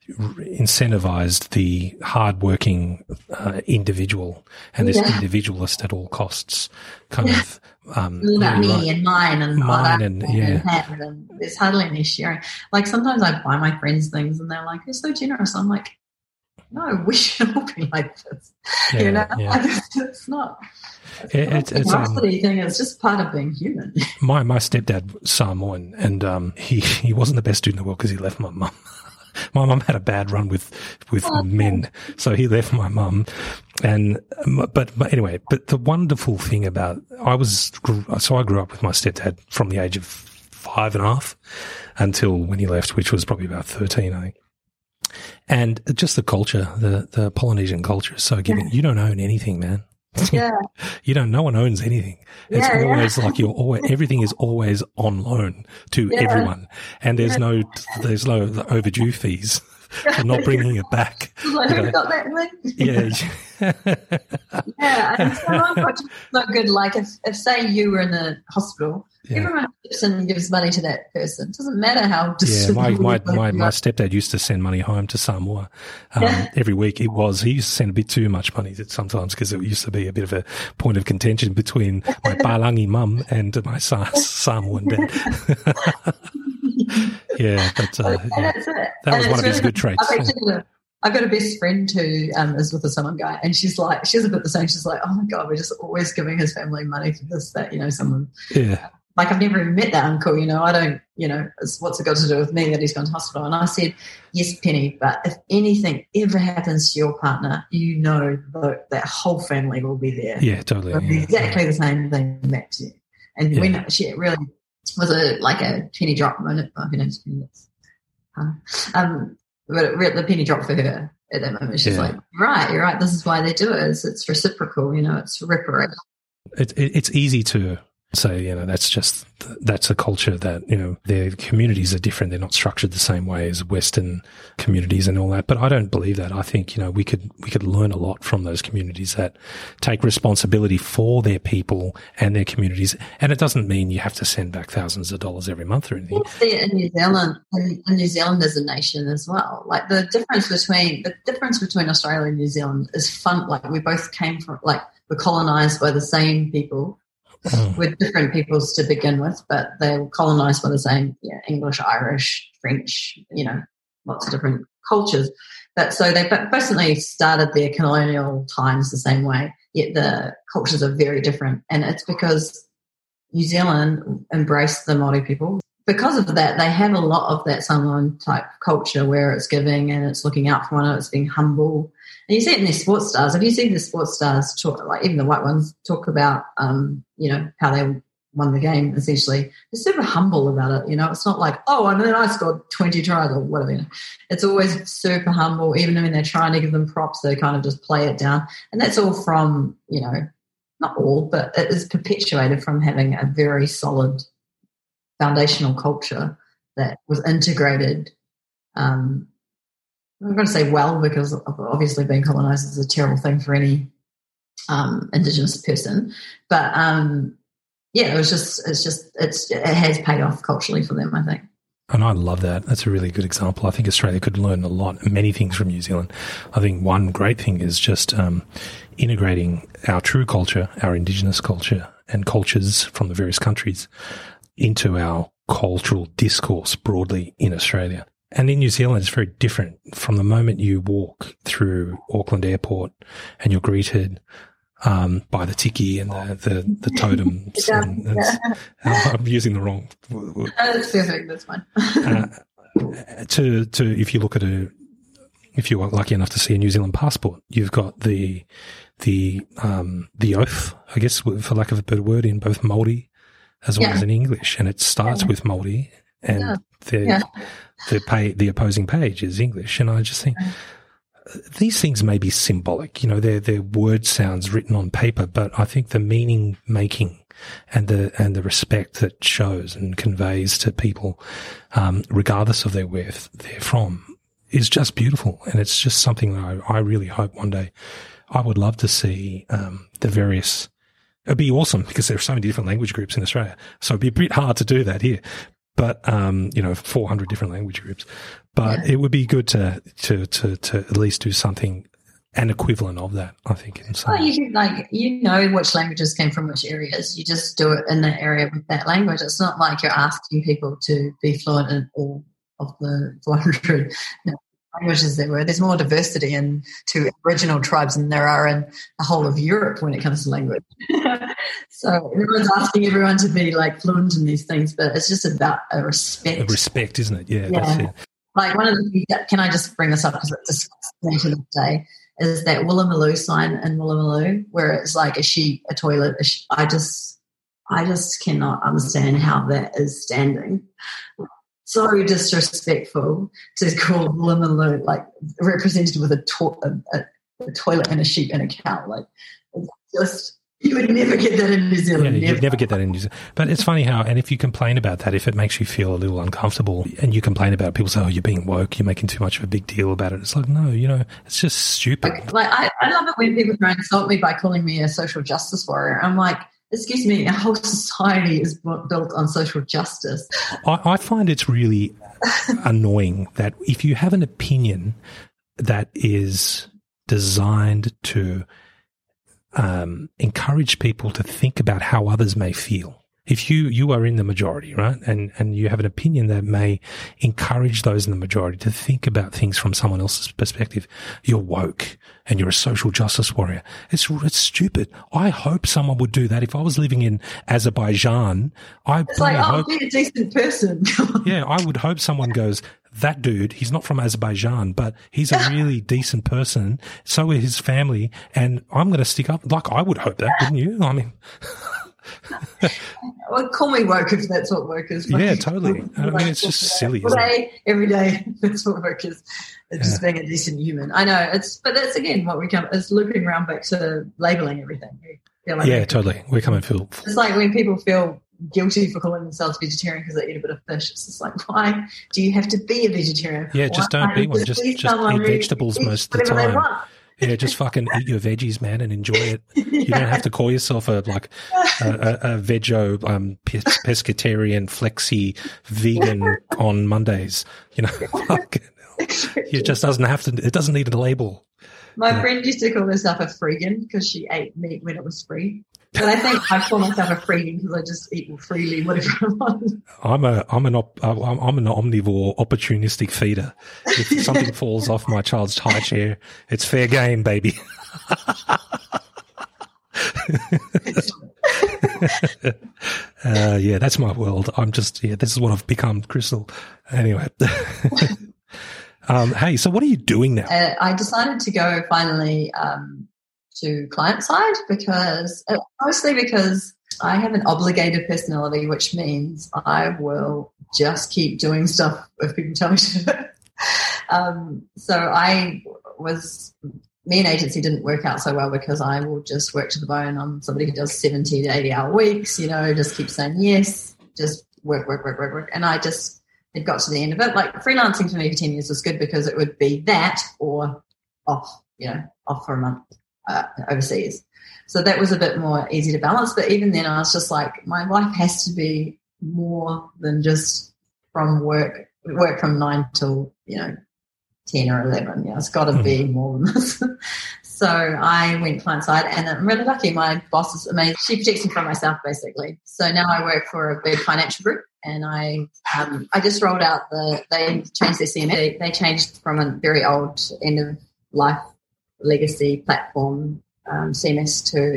incentivized the hardworking uh, individual and this yeah. individualist at all costs kind of um, about me right. and mine and mine and, yeah. and there's hardly any sharing. Like sometimes I buy my friends things and they're like, "You're so generous." I'm like, "No, we should all be like this." Yeah, you know, yeah. like, it's, it's not. It's, it's, um, thing. It's just part of being human. My my stepdad Samoan, and um, he he wasn't the best dude in the world because he left my mum. my mum had a bad run with with oh, men, so he left my mum. And but, but anyway, but the wonderful thing about I was so I grew up with my stepdad from the age of five and a half until when he left, which was probably about thirteen, I think. And just the culture, the the Polynesian culture is so giving. Yeah. You don't own anything, man. Yeah. you don't, no one owns anything. It's yeah, always yeah. like you're always, everything is always on loan to everyone. And there's no, there's no overdue fees for not bringing it back. Like, who got that? Yeah. yeah. And so not, not good. Like if, if say you were in a hospital yeah. Everyone and gives money to that person. It doesn't matter how. Yeah, my my, my, my, stepdad used to send money home to Samoa um, yeah. every week. It was he used to send a bit too much money sometimes because it used to be a bit of a point of contention between my Palangi mum and my Sa- Samoan dad. yeah, but uh, yeah. that was one of his good traits. I've got a best friend who um, is with a Samoan guy, and she's like, she's a bit the same. She's like, oh my god, we're just always giving his family money for this, that, you know, someone. Yeah like I've never even met that uncle, you know, I don't, you know, what's it got to do with me that he's gone to hospital? And I said, yes, Penny, but if anything ever happens to your partner, you know that, that whole family will be there. Yeah, totally. Yeah, exactly yeah. the same thing back to you. And yeah. when she really was a like a penny drop moment, oh, name's Penny. Um, but it, the penny dropped for her at that moment. She's like, right, you're right. This is why they do it. It's, it's reciprocal, you know, it's reparation. It, it, it's easy to so, you know, that's just, that's a culture that, you know, their communities are different. They're not structured the same way as Western communities and all that. But I don't believe that. I think, you know, we could, we could learn a lot from those communities that take responsibility for their people and their communities. And it doesn't mean you have to send back thousands of dollars every month or anything. see in New Zealand, in New Zealand as a nation as well. Like the difference between, the difference between Australia and New Zealand is fun. Like we both came from, like, we're colonized by the same people mm. with different peoples to begin with, but they were colonized by the same yeah, English, Irish, French, you know, lots of different cultures. But so they basically started their colonial times the same way, yet the cultures are very different. And it's because New Zealand embraced the Maori people. Because of that, they have a lot of that Samoan type culture where it's giving and it's looking out for one another, it's being humble, and you see it in these sports stars. Have you seen the sports stars talk, like even the white ones, talk about, um, you know, how they won the game essentially. They're super humble about it. You know, it's not like, oh, and then I scored 20 tries or whatever. It's always super humble. Even when they're trying to give them props, they kind of just play it down. And that's all from, you know, not all, but it is perpetuated from having a very solid foundational culture that was integrated. Um, I'm going to say well because obviously being colonized is a terrible thing for any um, Indigenous person, but um, yeah, it was just it's just it's it has paid off culturally for them. I think. And I love that. That's a really good example. I think Australia could learn a lot, many things from New Zealand. I think one great thing is just um, integrating our true culture, our Indigenous culture, and cultures from the various countries into our cultural discourse broadly in Australia. And in New Zealand, it's very different. From the moment you walk through Auckland Airport and you're greeted um, by the tiki and the, the, the totems. yeah. I'm using the wrong. Word. that's perfect. That's fine. uh, to to if you look at a if you are lucky enough to see a New Zealand passport, you've got the the um, the oath, I guess, for lack of a better word, in both Maori as well yeah. as in English, and it starts yeah. with Maori, and yeah. the the pay the opposing page is English, and I just think these things may be symbolic. You know, they're, they're word sounds written on paper, but I think the meaning making and the, and the respect that shows and conveys to people, um, regardless of their where they're from is just beautiful. And it's just something that I, I really hope one day I would love to see, um, the various, It'd be awesome because there are so many different language groups in Australia. So it'd be a bit hard to do that here but um, you know, 400 different language groups. But yeah. it would be good to, to to to at least do something an equivalent of that. I think. In some well, you can, like you know which languages came from which areas. You just do it in that area with that language. It's not like you're asking people to be fluent in all of the 400 languages there were. There's more diversity in to Aboriginal tribes than there are in the whole of Europe when it comes to language. so everyone's asking everyone to be like fluent in these things, but it's just about a respect. A respect, isn't it? Yeah. yeah. Like one of the can I just bring this up because it discussed me to this day is that Woolloomooloo sign in Woolloomooloo where it's like a sheet, a toilet. A sh- I just I just cannot understand how that is standing so disrespectful to call Woolloomooloo like represented with a, to- a, a, toilet and a sheep and a cow. Like just you would never get that in New Zealand. Yeah, you'd never get that in New Zealand. But it's funny how, and if you complain about that, if it makes you feel a little uncomfortable and you complain about it, people say, oh, you're being woke, you're making too much of a big deal about it. It's like, no, you know, it's just stupid. Like, like I, I love it when people try and insult me by calling me a social justice warrior. I'm like, excuse me, our whole society is built on social justice. I, I find it's really annoying that if you have an opinion that is designed to um, encourage people to think about how others may feel, if you you are in the majority, right, and and you have an opinion that may encourage those in the majority to think about things from someone else's perspective, you're woke and you're a social justice warrior. It's it's stupid. I hope someone would do that. If I was living in Azerbaijan, I it's like, I'll oh, be a decent person. yeah, I would hope someone goes. That dude, he's not from Azerbaijan, but he's a really decent person. So is his family, and I'm going to stick up. Like I would hope that, wouldn't you? I mean. well, call me woke if that's what woke is. Yeah, totally. I mean, it's just silly. Every day, every day, that's what woke is. It's yeah. just being a decent human. I know it's, but that's again what we come. It's looping around back to labeling everything. Like yeah, totally. We're coming feel. It's like when people feel guilty for calling themselves vegetarian because they eat a bit of fish. It's just like, why do you have to be a vegetarian? Yeah, just don't be one. Just, just eat vegetables most of the time. Yeah, just fucking eat your veggies, man, and enjoy it. You don't have to call yourself a like a, a, a veggie um, pescatarian flexi vegan on Mondays. You know, it just doesn't have to. It doesn't need a label. My yeah. friend used to call herself a freegan because she ate meat when it was free. But I think I call myself a freegan because I just eat freely whatever I want. I'm a I'm an op, I'm an omnivore opportunistic feeder. If something falls off my child's high chair, it's fair game, baby. uh, yeah, that's my world. I'm just yeah. This is what I've become, Crystal. Anyway. um, hey, so what are you doing now? Uh, I decided to go finally um, to client side because uh, mostly because I have an obligated personality, which means I will just keep doing stuff if people tell me to. um, so I was me and agency didn't work out so well because I will just work to the bone. I'm somebody who does 70 to 80 hour weeks, you know, just keep saying yes, just work, work, work, work, work. And I just, it got to the end of it. Like freelancing for me for 10 years was good because it would be that or off, you know, off for a month uh, overseas. So that was a bit more easy to balance. But even then, I was just like, my life has to be more than just from work, work from nine till, you know, 10 or 11. Yeah, it's got to be hmm. more than this. so I went client side and I'm really lucky. My boss is amazing. She protects me from myself basically. So now I work for a big financial group and I um, I just rolled out the, they changed their CMS. They, they changed from a very old end of life legacy platform um, CMS to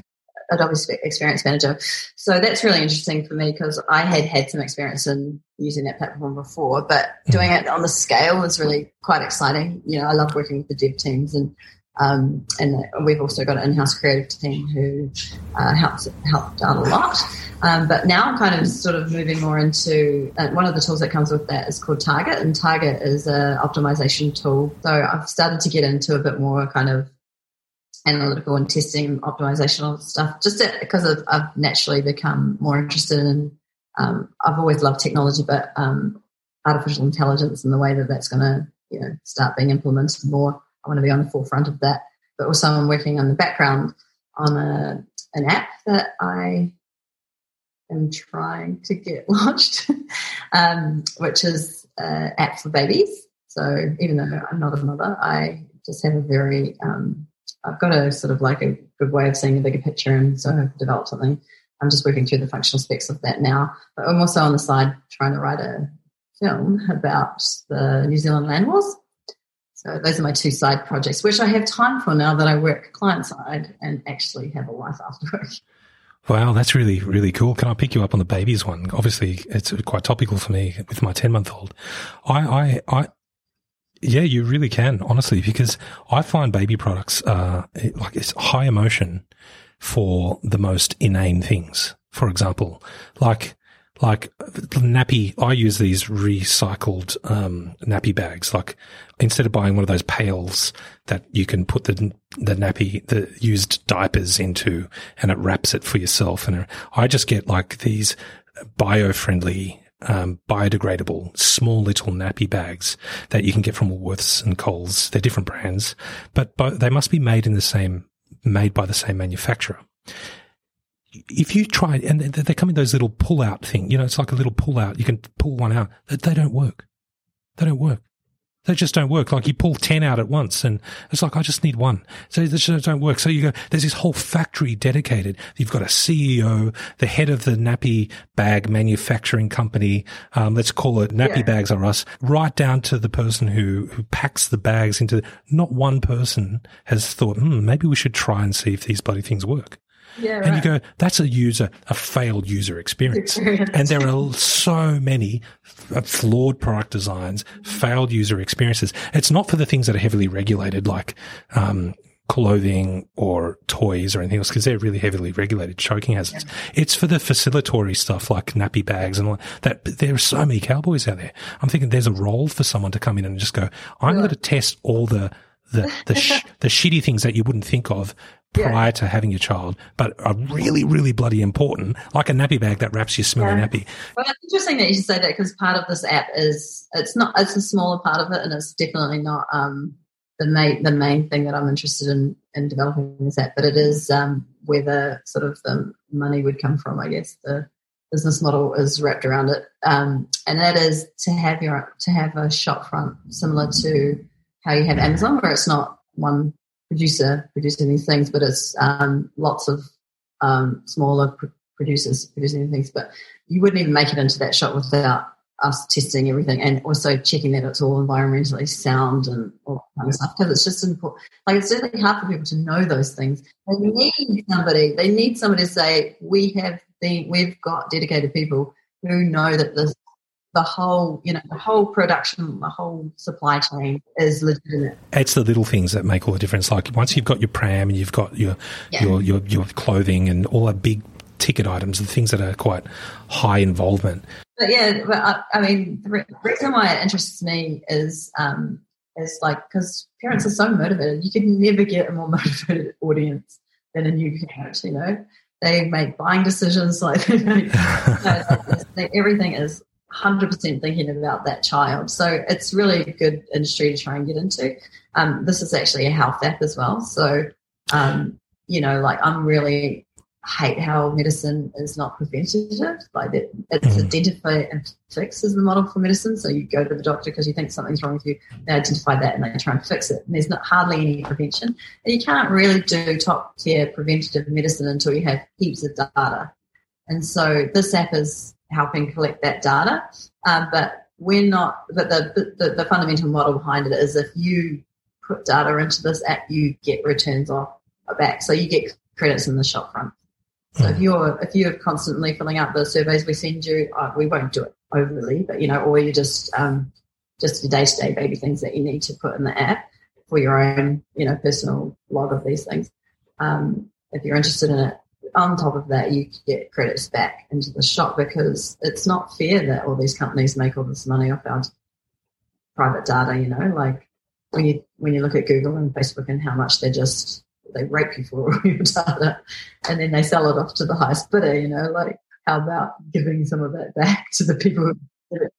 Adobe Experience Manager. So that's really interesting for me because I had had some experience in using that platform before, but doing it on the scale was really quite exciting. You know, I love working with the dev teams and um, and we've also got an in-house creative team who uh, helps helped out a lot. Um, but now I'm kind of sort of moving more into uh, one of the tools that comes with that is called Target, and Target is an optimization tool. So I've started to get into a bit more kind of analytical and testing optimizational stuff just because I've, I've, naturally become more interested in um, I've always loved technology but um, artificial intelligence and the way that that's going to you know start being implemented more. I want to be on the forefront of that. But also I'm working on the background on a, an app that I am trying to get launched um, which is an app for babies. So even though I'm not a mother I just have a very um, I've got a sort of like a good way of seeing the bigger picture, and so I've developed something. I'm just working through the functional specs of that now. But I'm also on the side trying to write a film about the New Zealand land wars. So those are my two side projects, which I have time for now that I work client side and actually have a life after work. Wow, that's really, really cool. Can I pick you up on the babies one? Obviously, it's quite topical for me with my 10 month old. I, I, I, yeah, you really can, honestly, because I find baby products uh, like it's high emotion for the most inane things. For example, like like nappy. I use these recycled um, nappy bags. Like instead of buying one of those pails that you can put the the nappy, the used diapers into, and it wraps it for yourself, and I just get like these bio friendly um, biodegradable small little nappy bags that you can get from Woolworths and Coles. They're different brands, but, they must be made in the same, made by the same manufacturer. If you try, and they come in those little pull out thing, you know, it's like a little pull out. You can pull one out. They don't work. They don't work. They just don't work. Like you pull 10 out at once and it's like, I just need one. So they just don't work. So you go, there's this whole factory dedicated. You've got a CEO, the head of the nappy bag manufacturing company. Um, let's call it Nappy yeah. Bags Are Us, right down to the person who, who packs the bags into, not one person has thought, hmm, maybe we should try and see if these bloody things work. Yeah, and you go, that's a user, a failed user experience. experience. And there are so many flawed product designs, failed user experiences. It's not for the things that are heavily regulated, like, um, clothing or toys or anything else because they're really heavily regulated choking hazards. Yeah. It's for the facilitatory stuff like nappy bags and all that. There are so many cowboys out there. I'm thinking there's a role for someone to come in and just go, I'm yeah. going to test all the the the, sh- the shitty things that you wouldn't think of prior yeah. to having your child, but are really, really bloody important, like a nappy bag that wraps your smelly yeah. nappy. Well, it's interesting that you should say that because part of this app is it's not it's a smaller part of it, and it's definitely not um, the main the main thing that I'm interested in in developing this app, but it is um, where the sort of the money would come from. I guess the business model is wrapped around it, um, and that is to have your to have a shop front similar to how you have Amazon, where it's not one producer producing these things, but it's um, lots of um, smaller pr- producers producing things. But you wouldn't even make it into that shot without us testing everything and also checking that it's all environmentally sound and all that kind of stuff because it's just important. Like it's certainly hard for people to know those things. They need somebody. They need somebody to say we have the we've got dedicated people who know that this the whole, you know, the whole production, the whole supply chain is legitimate. It's the little things that make all the difference. Like once you've got your pram and you've got your yeah. your, your your clothing and all that big ticket items, the things that are quite high involvement. But yeah, but I, I mean, the reason why it interests me is um, is like because parents are so motivated. You could never get a more motivated audience than a new parent. You know, they make buying decisions like you know, everything is 100% thinking about that child. So it's really a good industry to try and get into. Um, this is actually a health app as well. So, um, you know, like I'm really hate how medicine is not preventative. Like it, it's mm. identify and fix is the model for medicine. So you go to the doctor because you think something's wrong with you. They identify that and they try and fix it. And there's not hardly any prevention. And you can't really do top tier preventative medicine until you have heaps of data. And so this app is helping collect that data. Um, but we're not, but the, the, the fundamental model behind it is if you put data into this app, you get returns off back. So you get credits in the shop front. So if you're if you're constantly filling out the surveys we send you, uh, we won't do it overly, but you know, or you just um, just your day to day baby things that you need to put in the app for your own you know personal log of these things. Um, if you're interested in it, on top of that, you get credits back into the shop because it's not fair that all these companies make all this money off our private data. You know, like when you when you look at Google and Facebook and how much they're just they rape you for all your data and then they sell it off to the highest bidder, you know, like how about giving some of that back to the people who it?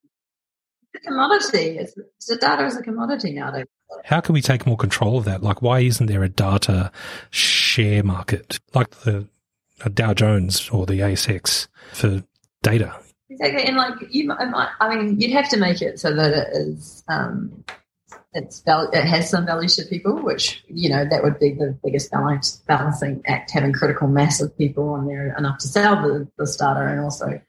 It's a commodity. It's, the data is a commodity nowadays. How can we take more control of that? Like, why isn't there a data share market like the Dow Jones or the ASX for data? Exactly, and like you, I mean, you'd have to make it so that it is um, it's it has some value to people, which you know that would be the biggest balance, balancing act, having critical mass of people on there enough to sell the, the starter and also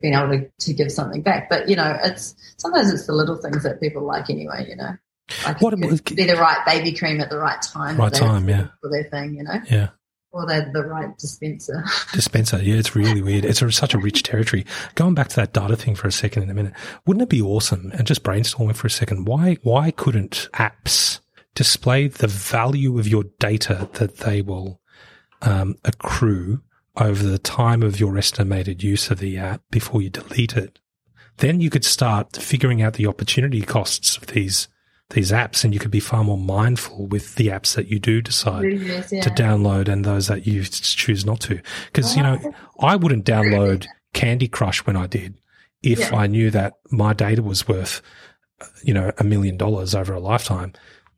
being able to, to give something back. But you know, it's sometimes it's the little things that people like anyway. You know, like what be the right baby cream at the right time, right time, yeah, for their thing. You know, yeah. Or they're the right dispenser. dispenser, yeah, it's really weird. It's a, such a rich territory. Going back to that data thing for a second in a minute, wouldn't it be awesome? And just brainstorming for a second, why why couldn't apps display the value of your data that they will um, accrue over the time of your estimated use of the app before you delete it? Then you could start figuring out the opportunity costs of these these apps and you could be far more mindful with the apps that you do decide yeah. to download and those that you choose not to. Because, you know, I wouldn't download Candy Crush when I did if yeah. I knew that my data was worth, you know, a million dollars over a lifetime.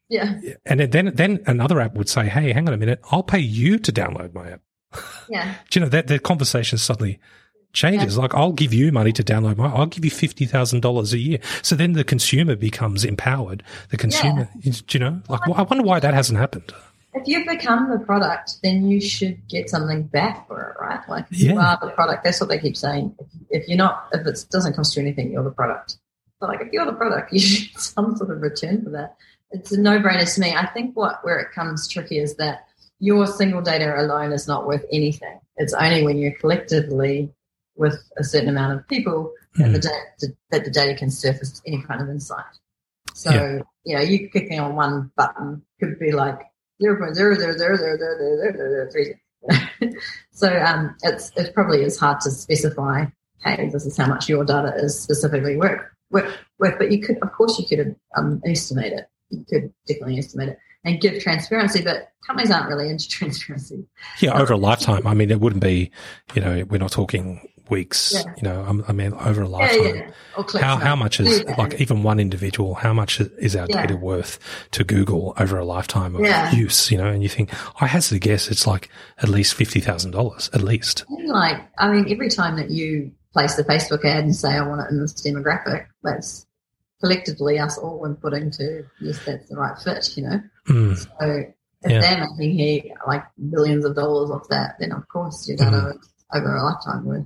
Yeah. And then, then another app would say, Hey, hang on a minute. I'll pay you to download my app. Yeah. do you know that the conversation suddenly changes. Yeah. Like I'll give you money to download my, I'll give you fifty thousand dollars a year. So then the consumer becomes empowered. The consumer, yeah. you know, like I wonder why that hasn't happened. If you become the product, then you should get something back for it, right? Like if yeah. you are the product. That's what they keep saying. If, you're not, if it doesn't cost you anything, you're the product. But like if you're the product, you should get some sort of return for that. It's a no-brainer to me. I think what where it comes tricky is that your single data alone is not worth anything. It's only when you're collectively with a certain amount of people mm. that, the data, that the data can surface any kind of insight. So, yeah. you know, you clicking on one button could be like 0.000000003. so um, it's, it probably is hard to specify, hey, this is how much your data is specifically worth, worth, worth. But you could, of course, you could um, estimate it. You could definitely estimate it and give transparency, but companies aren't really into transparency. Yeah, over a lifetime. I mean, it wouldn't be, you know, we're not talking weeks, yeah. you know, I mean, over a lifetime. Yeah, yeah. How, how much is, like, even one individual, how much is our data worth to Google over a lifetime of use, you know? And you think, I hazard to guess it's like at least $50,000, at least. Like, I mean, every time that you place the Facebook ad and say, I want it in this demographic, that's collectively us all inputting to, yes, that's the right fit, you know? Mm. So, if they're making here like billions of dollars off that, then of course your data mm. over a lifetime worth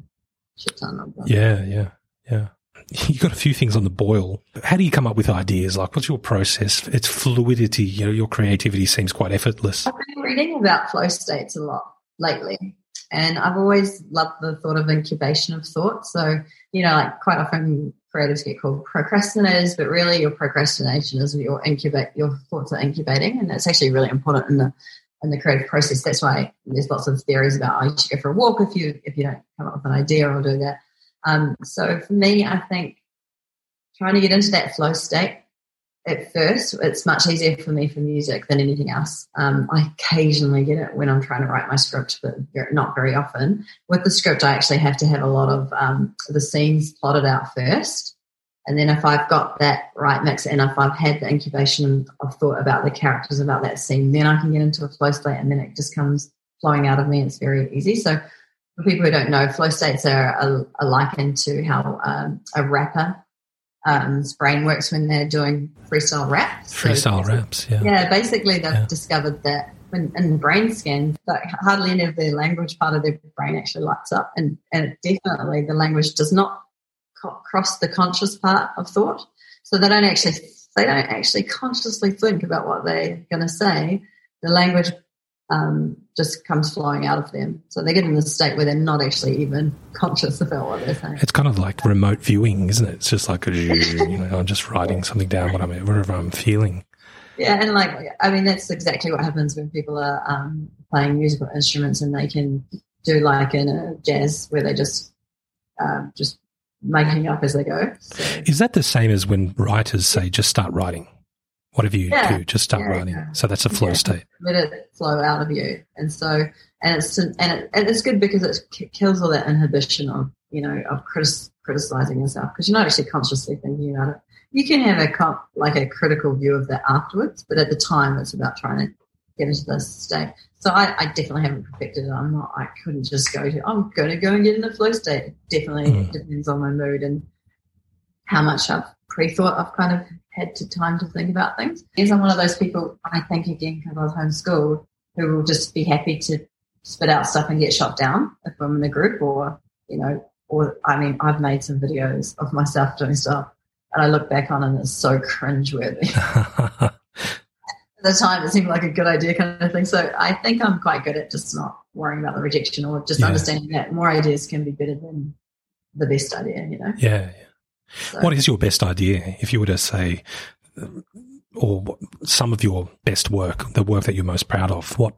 shit ton of them. Yeah, yeah, yeah. You got a few things on the boil. How do you come up with ideas? Like, what's your process? It's fluidity. You know, your creativity seems quite effortless. I've been reading about flow states a lot lately, and I've always loved the thought of incubation of thought. So, you know, like quite often creatives get called procrastinators, but really your procrastination is your incubate your thoughts are incubating, and that's actually really important in the in the creative process. That's why there's lots of theories about oh, you should go for a walk if you if you don't come up with an idea or do that. Um, so for me, I think trying to get into that flow state at first, it's much easier for me for music than anything else. Um, I occasionally get it when I'm trying to write my script, but not very often. With the script, I actually have to have a lot of um, the scenes plotted out first. And then if I've got that right mix and if I've had the incubation of thought about the characters, about that scene, then I can get into a flow state and then it just comes flowing out of me. It's very easy. So for people who don't know, flow states are, are, are likened to how um, a rapper um, brain works when they're doing freestyle raps. So freestyle raps, yeah. Yeah, basically they've yeah. discovered that when, in brain scan, that hardly any of the language part of their brain actually lights up, and and definitely the language does not co- cross the conscious part of thought. So they don't actually they don't actually consciously think about what they're going to say. The language um, just comes flowing out of them. So they get in the state where they're not actually even conscious about what they're saying. It's kind of like remote viewing, isn't it? It's just like, you know, I'm just writing something down, what I'm, whatever I'm feeling. Yeah, and like, I mean, that's exactly what happens when people are um, playing musical instruments and they can do like in a jazz where they just, um, just making up as they go. So. Is that the same as when writers say, just start writing? whatever you yeah. do, just start yeah, writing. Yeah. So that's a flow state. Let it flow out of you, and so and it's and, it, and it's good because it kills all that inhibition of you know of critic, criticizing yourself because you're not actually consciously thinking about it. You can have a like a critical view of that afterwards, but at the time, it's about trying to get into this state. So I, I definitely haven't perfected it. I'm not. I couldn't just go to. I'm going to go and get in the flow state. It definitely mm. depends on my mood and how much I've pre-thought I've kind of had to time to think about things. Because I'm one of those people, I think again, because I was homeschooled, who will just be happy to spit out stuff and get shot down if I'm in a group or, you know, or I mean, I've made some videos of myself doing stuff and I look back on it and it's so cringeworthy. The time, it seemed like a good idea kind of thing. So I think I'm quite good at just not worrying about the rejection or just yeah. understanding that more ideas can be better than the best idea, you know? Yeah. yeah. So. What is your best idea? If you were to say, or some of your best work, the work that you're most proud of, what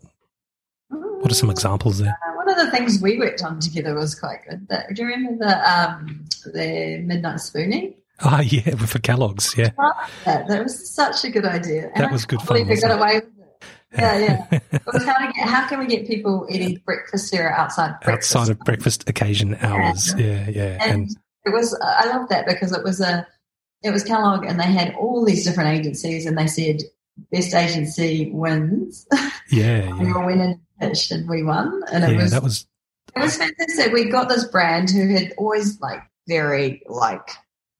what are some examples there? Uh, one of the things we worked on together was quite good. Do you remember the um, the midnight spooning? Ah, yeah, for Kellogg's, yeah. That. that was such a good idea. And that was good fun. We got away with it. Yeah, yeah. was how, to get, how can we get people eating breakfast cereal outside breakfast? Outside of breakfast occasion hours, yeah, yeah. yeah. And, and it was I love that because it was a it was Kellogg and they had all these different agencies and they said best agency wins. Yeah, yeah. we were winning pitched and we won, and it yeah, was that was it was fantastic. We got this brand who had always like very like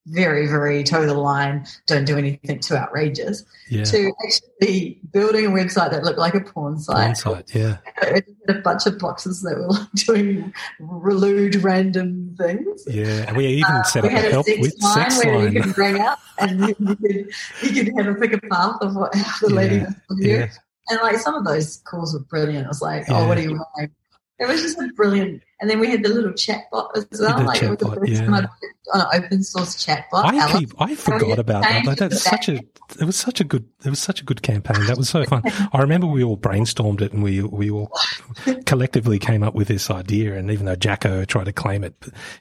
very, very toe the line, don't do anything too outrageous, yeah. to actually building a website that looked like a porn site. Porn site, yeah. It had a bunch of boxes that were like doing lewd random things. Yeah, and we even uh, set up a help with sex where line. you could bring up and you could, you could have a pick a path of what the yeah, lady was yeah. And like some of those calls were brilliant. It was like, yeah. oh, what are you want? It was just a brilliant. And then we had the little chat bot as well. Like it was the first yeah. time I'd on an open source chat bot. I keep, I forgot about that. That's such a it was such a good it was such a good campaign. That was so fun. I remember we all brainstormed it and we we all collectively came up with this idea. And even though Jacko tried to claim it,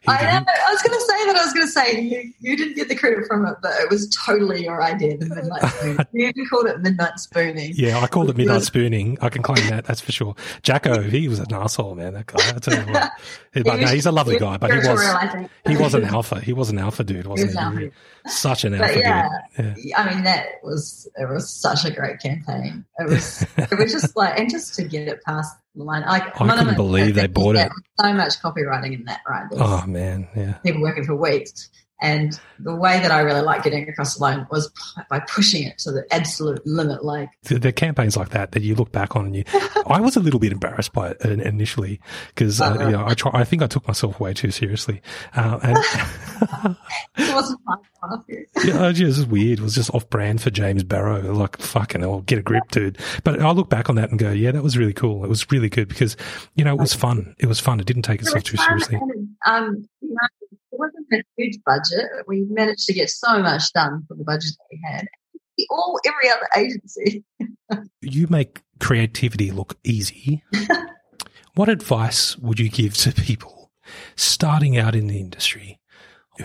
I, know, I was going to say that. I was going to say you, you didn't get the credit from it, but it was totally your idea. The midnight you called it midnight spooning. Yeah, I called it midnight spooning. I can claim that. That's for sure. Jacko, he was an asshole, man. That guy. I tell you what. But no, he's a lovely guy, but he was he was an alpha. He was an alpha dude, wasn't he? he? Such an alpha yeah, dude. Yeah. I mean, that was it was such a great campaign. It was it was just like and just to get it past the line. I, I couldn't believe they bought it. So much copywriting in that, right? There's oh man, yeah. People working for weeks. And the way that I really like getting across the line was by pushing it to the absolute limit. Like the, the campaigns like that that you look back on and you, I was a little bit embarrassed by it initially because uh, you know I try, I think I took myself way too seriously. Uh, and it wasn't fun yeah, it was weird. It was just off brand for James Barrow. Like fucking hell, get a grip, dude. But I look back on that and go, yeah, that was really cool. It was really good because you know it was fun. It was fun. It didn't take itself too seriously. Um, you know, it wasn't a huge budget. We managed to get so much done for the budget that we had. All every other agency. you make creativity look easy, what advice would you give to people starting out in the industry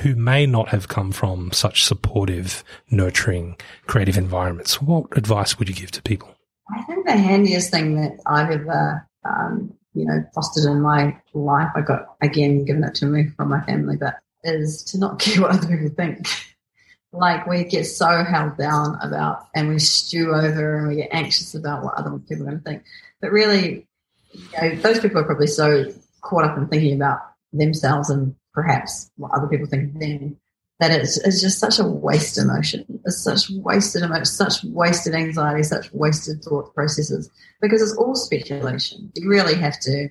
who may not have come from such supportive, nurturing, creative environments? What advice would you give to people? I think the handiest thing that I've ever, um, you know, fostered in my life, I got again given it to me from my family, but is to not care what other people think. like we get so held down about, and we stew over, and we get anxious about what other people are going to think. But really, you know, those people are probably so caught up in thinking about themselves and perhaps what other people think of them that it's, it's just such a waste emotion. It's such wasted emotion, such wasted anxiety, such wasted thought processes because it's all speculation. You really have to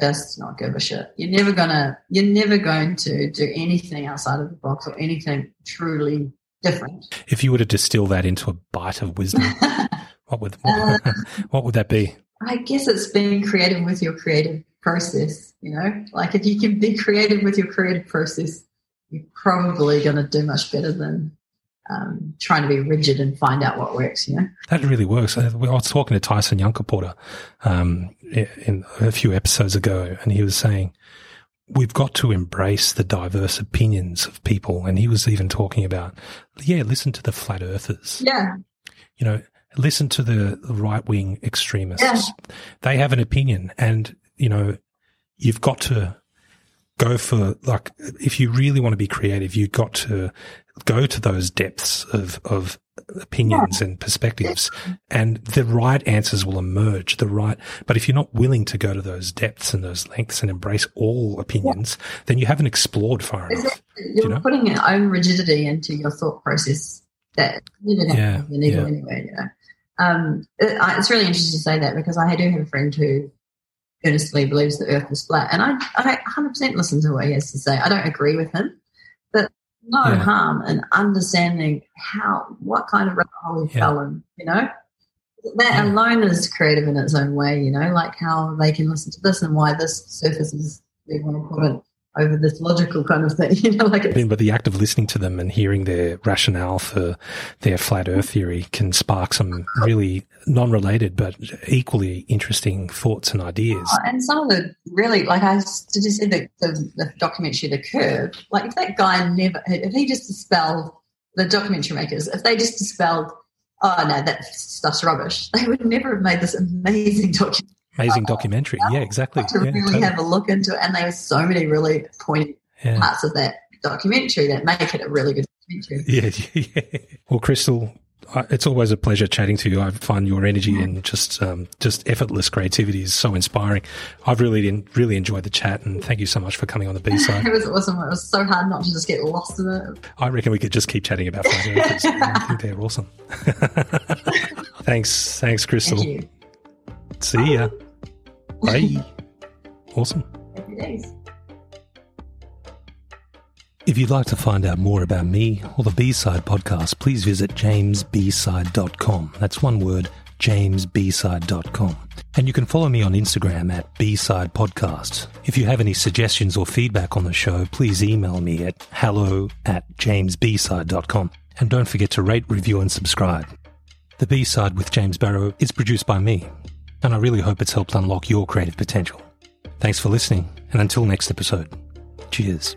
just not give a shit. You're never gonna you're never going to do anything outside of the box or anything truly different. If you were to distill that into a bite of wisdom, what would what, uh, what would that be? I guess it's being creative with your creative process. You know, like if you can be creative with your creative process, you're probably going to do much better than um, trying to be rigid and find out what works. You know, that really works. I was talking to Tyson Yunkaporta um, in a few episodes ago, and he was saying we've got to embrace the diverse opinions of people. And he was even talking about, yeah, listen to the flat earthers. Yeah, you know, listen to the right wing extremists. Yeah. They have an opinion, and you know, you've got to go for like if you really want to be creative, you've got to go to those depths of of opinions and perspectives and the right answers will emerge the right but if you're not willing to go to those depths and those lengths and embrace all opinions yeah. then you haven't explored far enough you're you know? putting your own rigidity into your thought process that you didn't yeah. have the needle yeah. anyway you know um, it, it's really interesting to say that because I do have a friend who earnestly believes the earth is flat. And I, I 100% listen to what he has to say. I don't agree with him, but no yeah. harm in understanding how, what kind of rabbit hole he yeah. fell in, you know? That yeah. alone is creative in its own way, you know, like how they can listen to this and why this surface is, they want to put it over this logical kind of thing. You know, like I mean, but the act of listening to them and hearing their rationale for their flat Earth theory can spark some really non-related but equally interesting thoughts and ideas. Oh, and some of the really, like I did you see the, the, the documentary The Curve? Like if that guy never, if he just dispelled the documentary makers, if they just dispelled, oh no, that stuff's rubbish, they would never have made this amazing documentary amazing documentary. Yeah, exactly. To yeah, really totally. have a look into it, and there are so many really pointy yeah. parts of that documentary that make it a really good documentary. Yeah, yeah. Well, Crystal, it's always a pleasure chatting to you. I find your energy and just um, just effortless creativity is so inspiring. I've really really enjoyed the chat, and thank you so much for coming on the B side. it was awesome. It was so hard not to just get lost in it. I reckon we could just keep chatting about flat I think they're awesome. thanks, thanks, Crystal. Thank See ya. Bye. awesome. If you'd like to find out more about me or the B-Side podcast, please visit jamesbside.com. That's one word, jamesbside.com. And you can follow me on Instagram at B-Side Podcast. If you have any suggestions or feedback on the show, please email me at hello at jamesbside.com. And don't forget to rate, review, and subscribe. The B-Side with James Barrow is produced by me, and I really hope it's helped unlock your creative potential. Thanks for listening, and until next episode, cheers.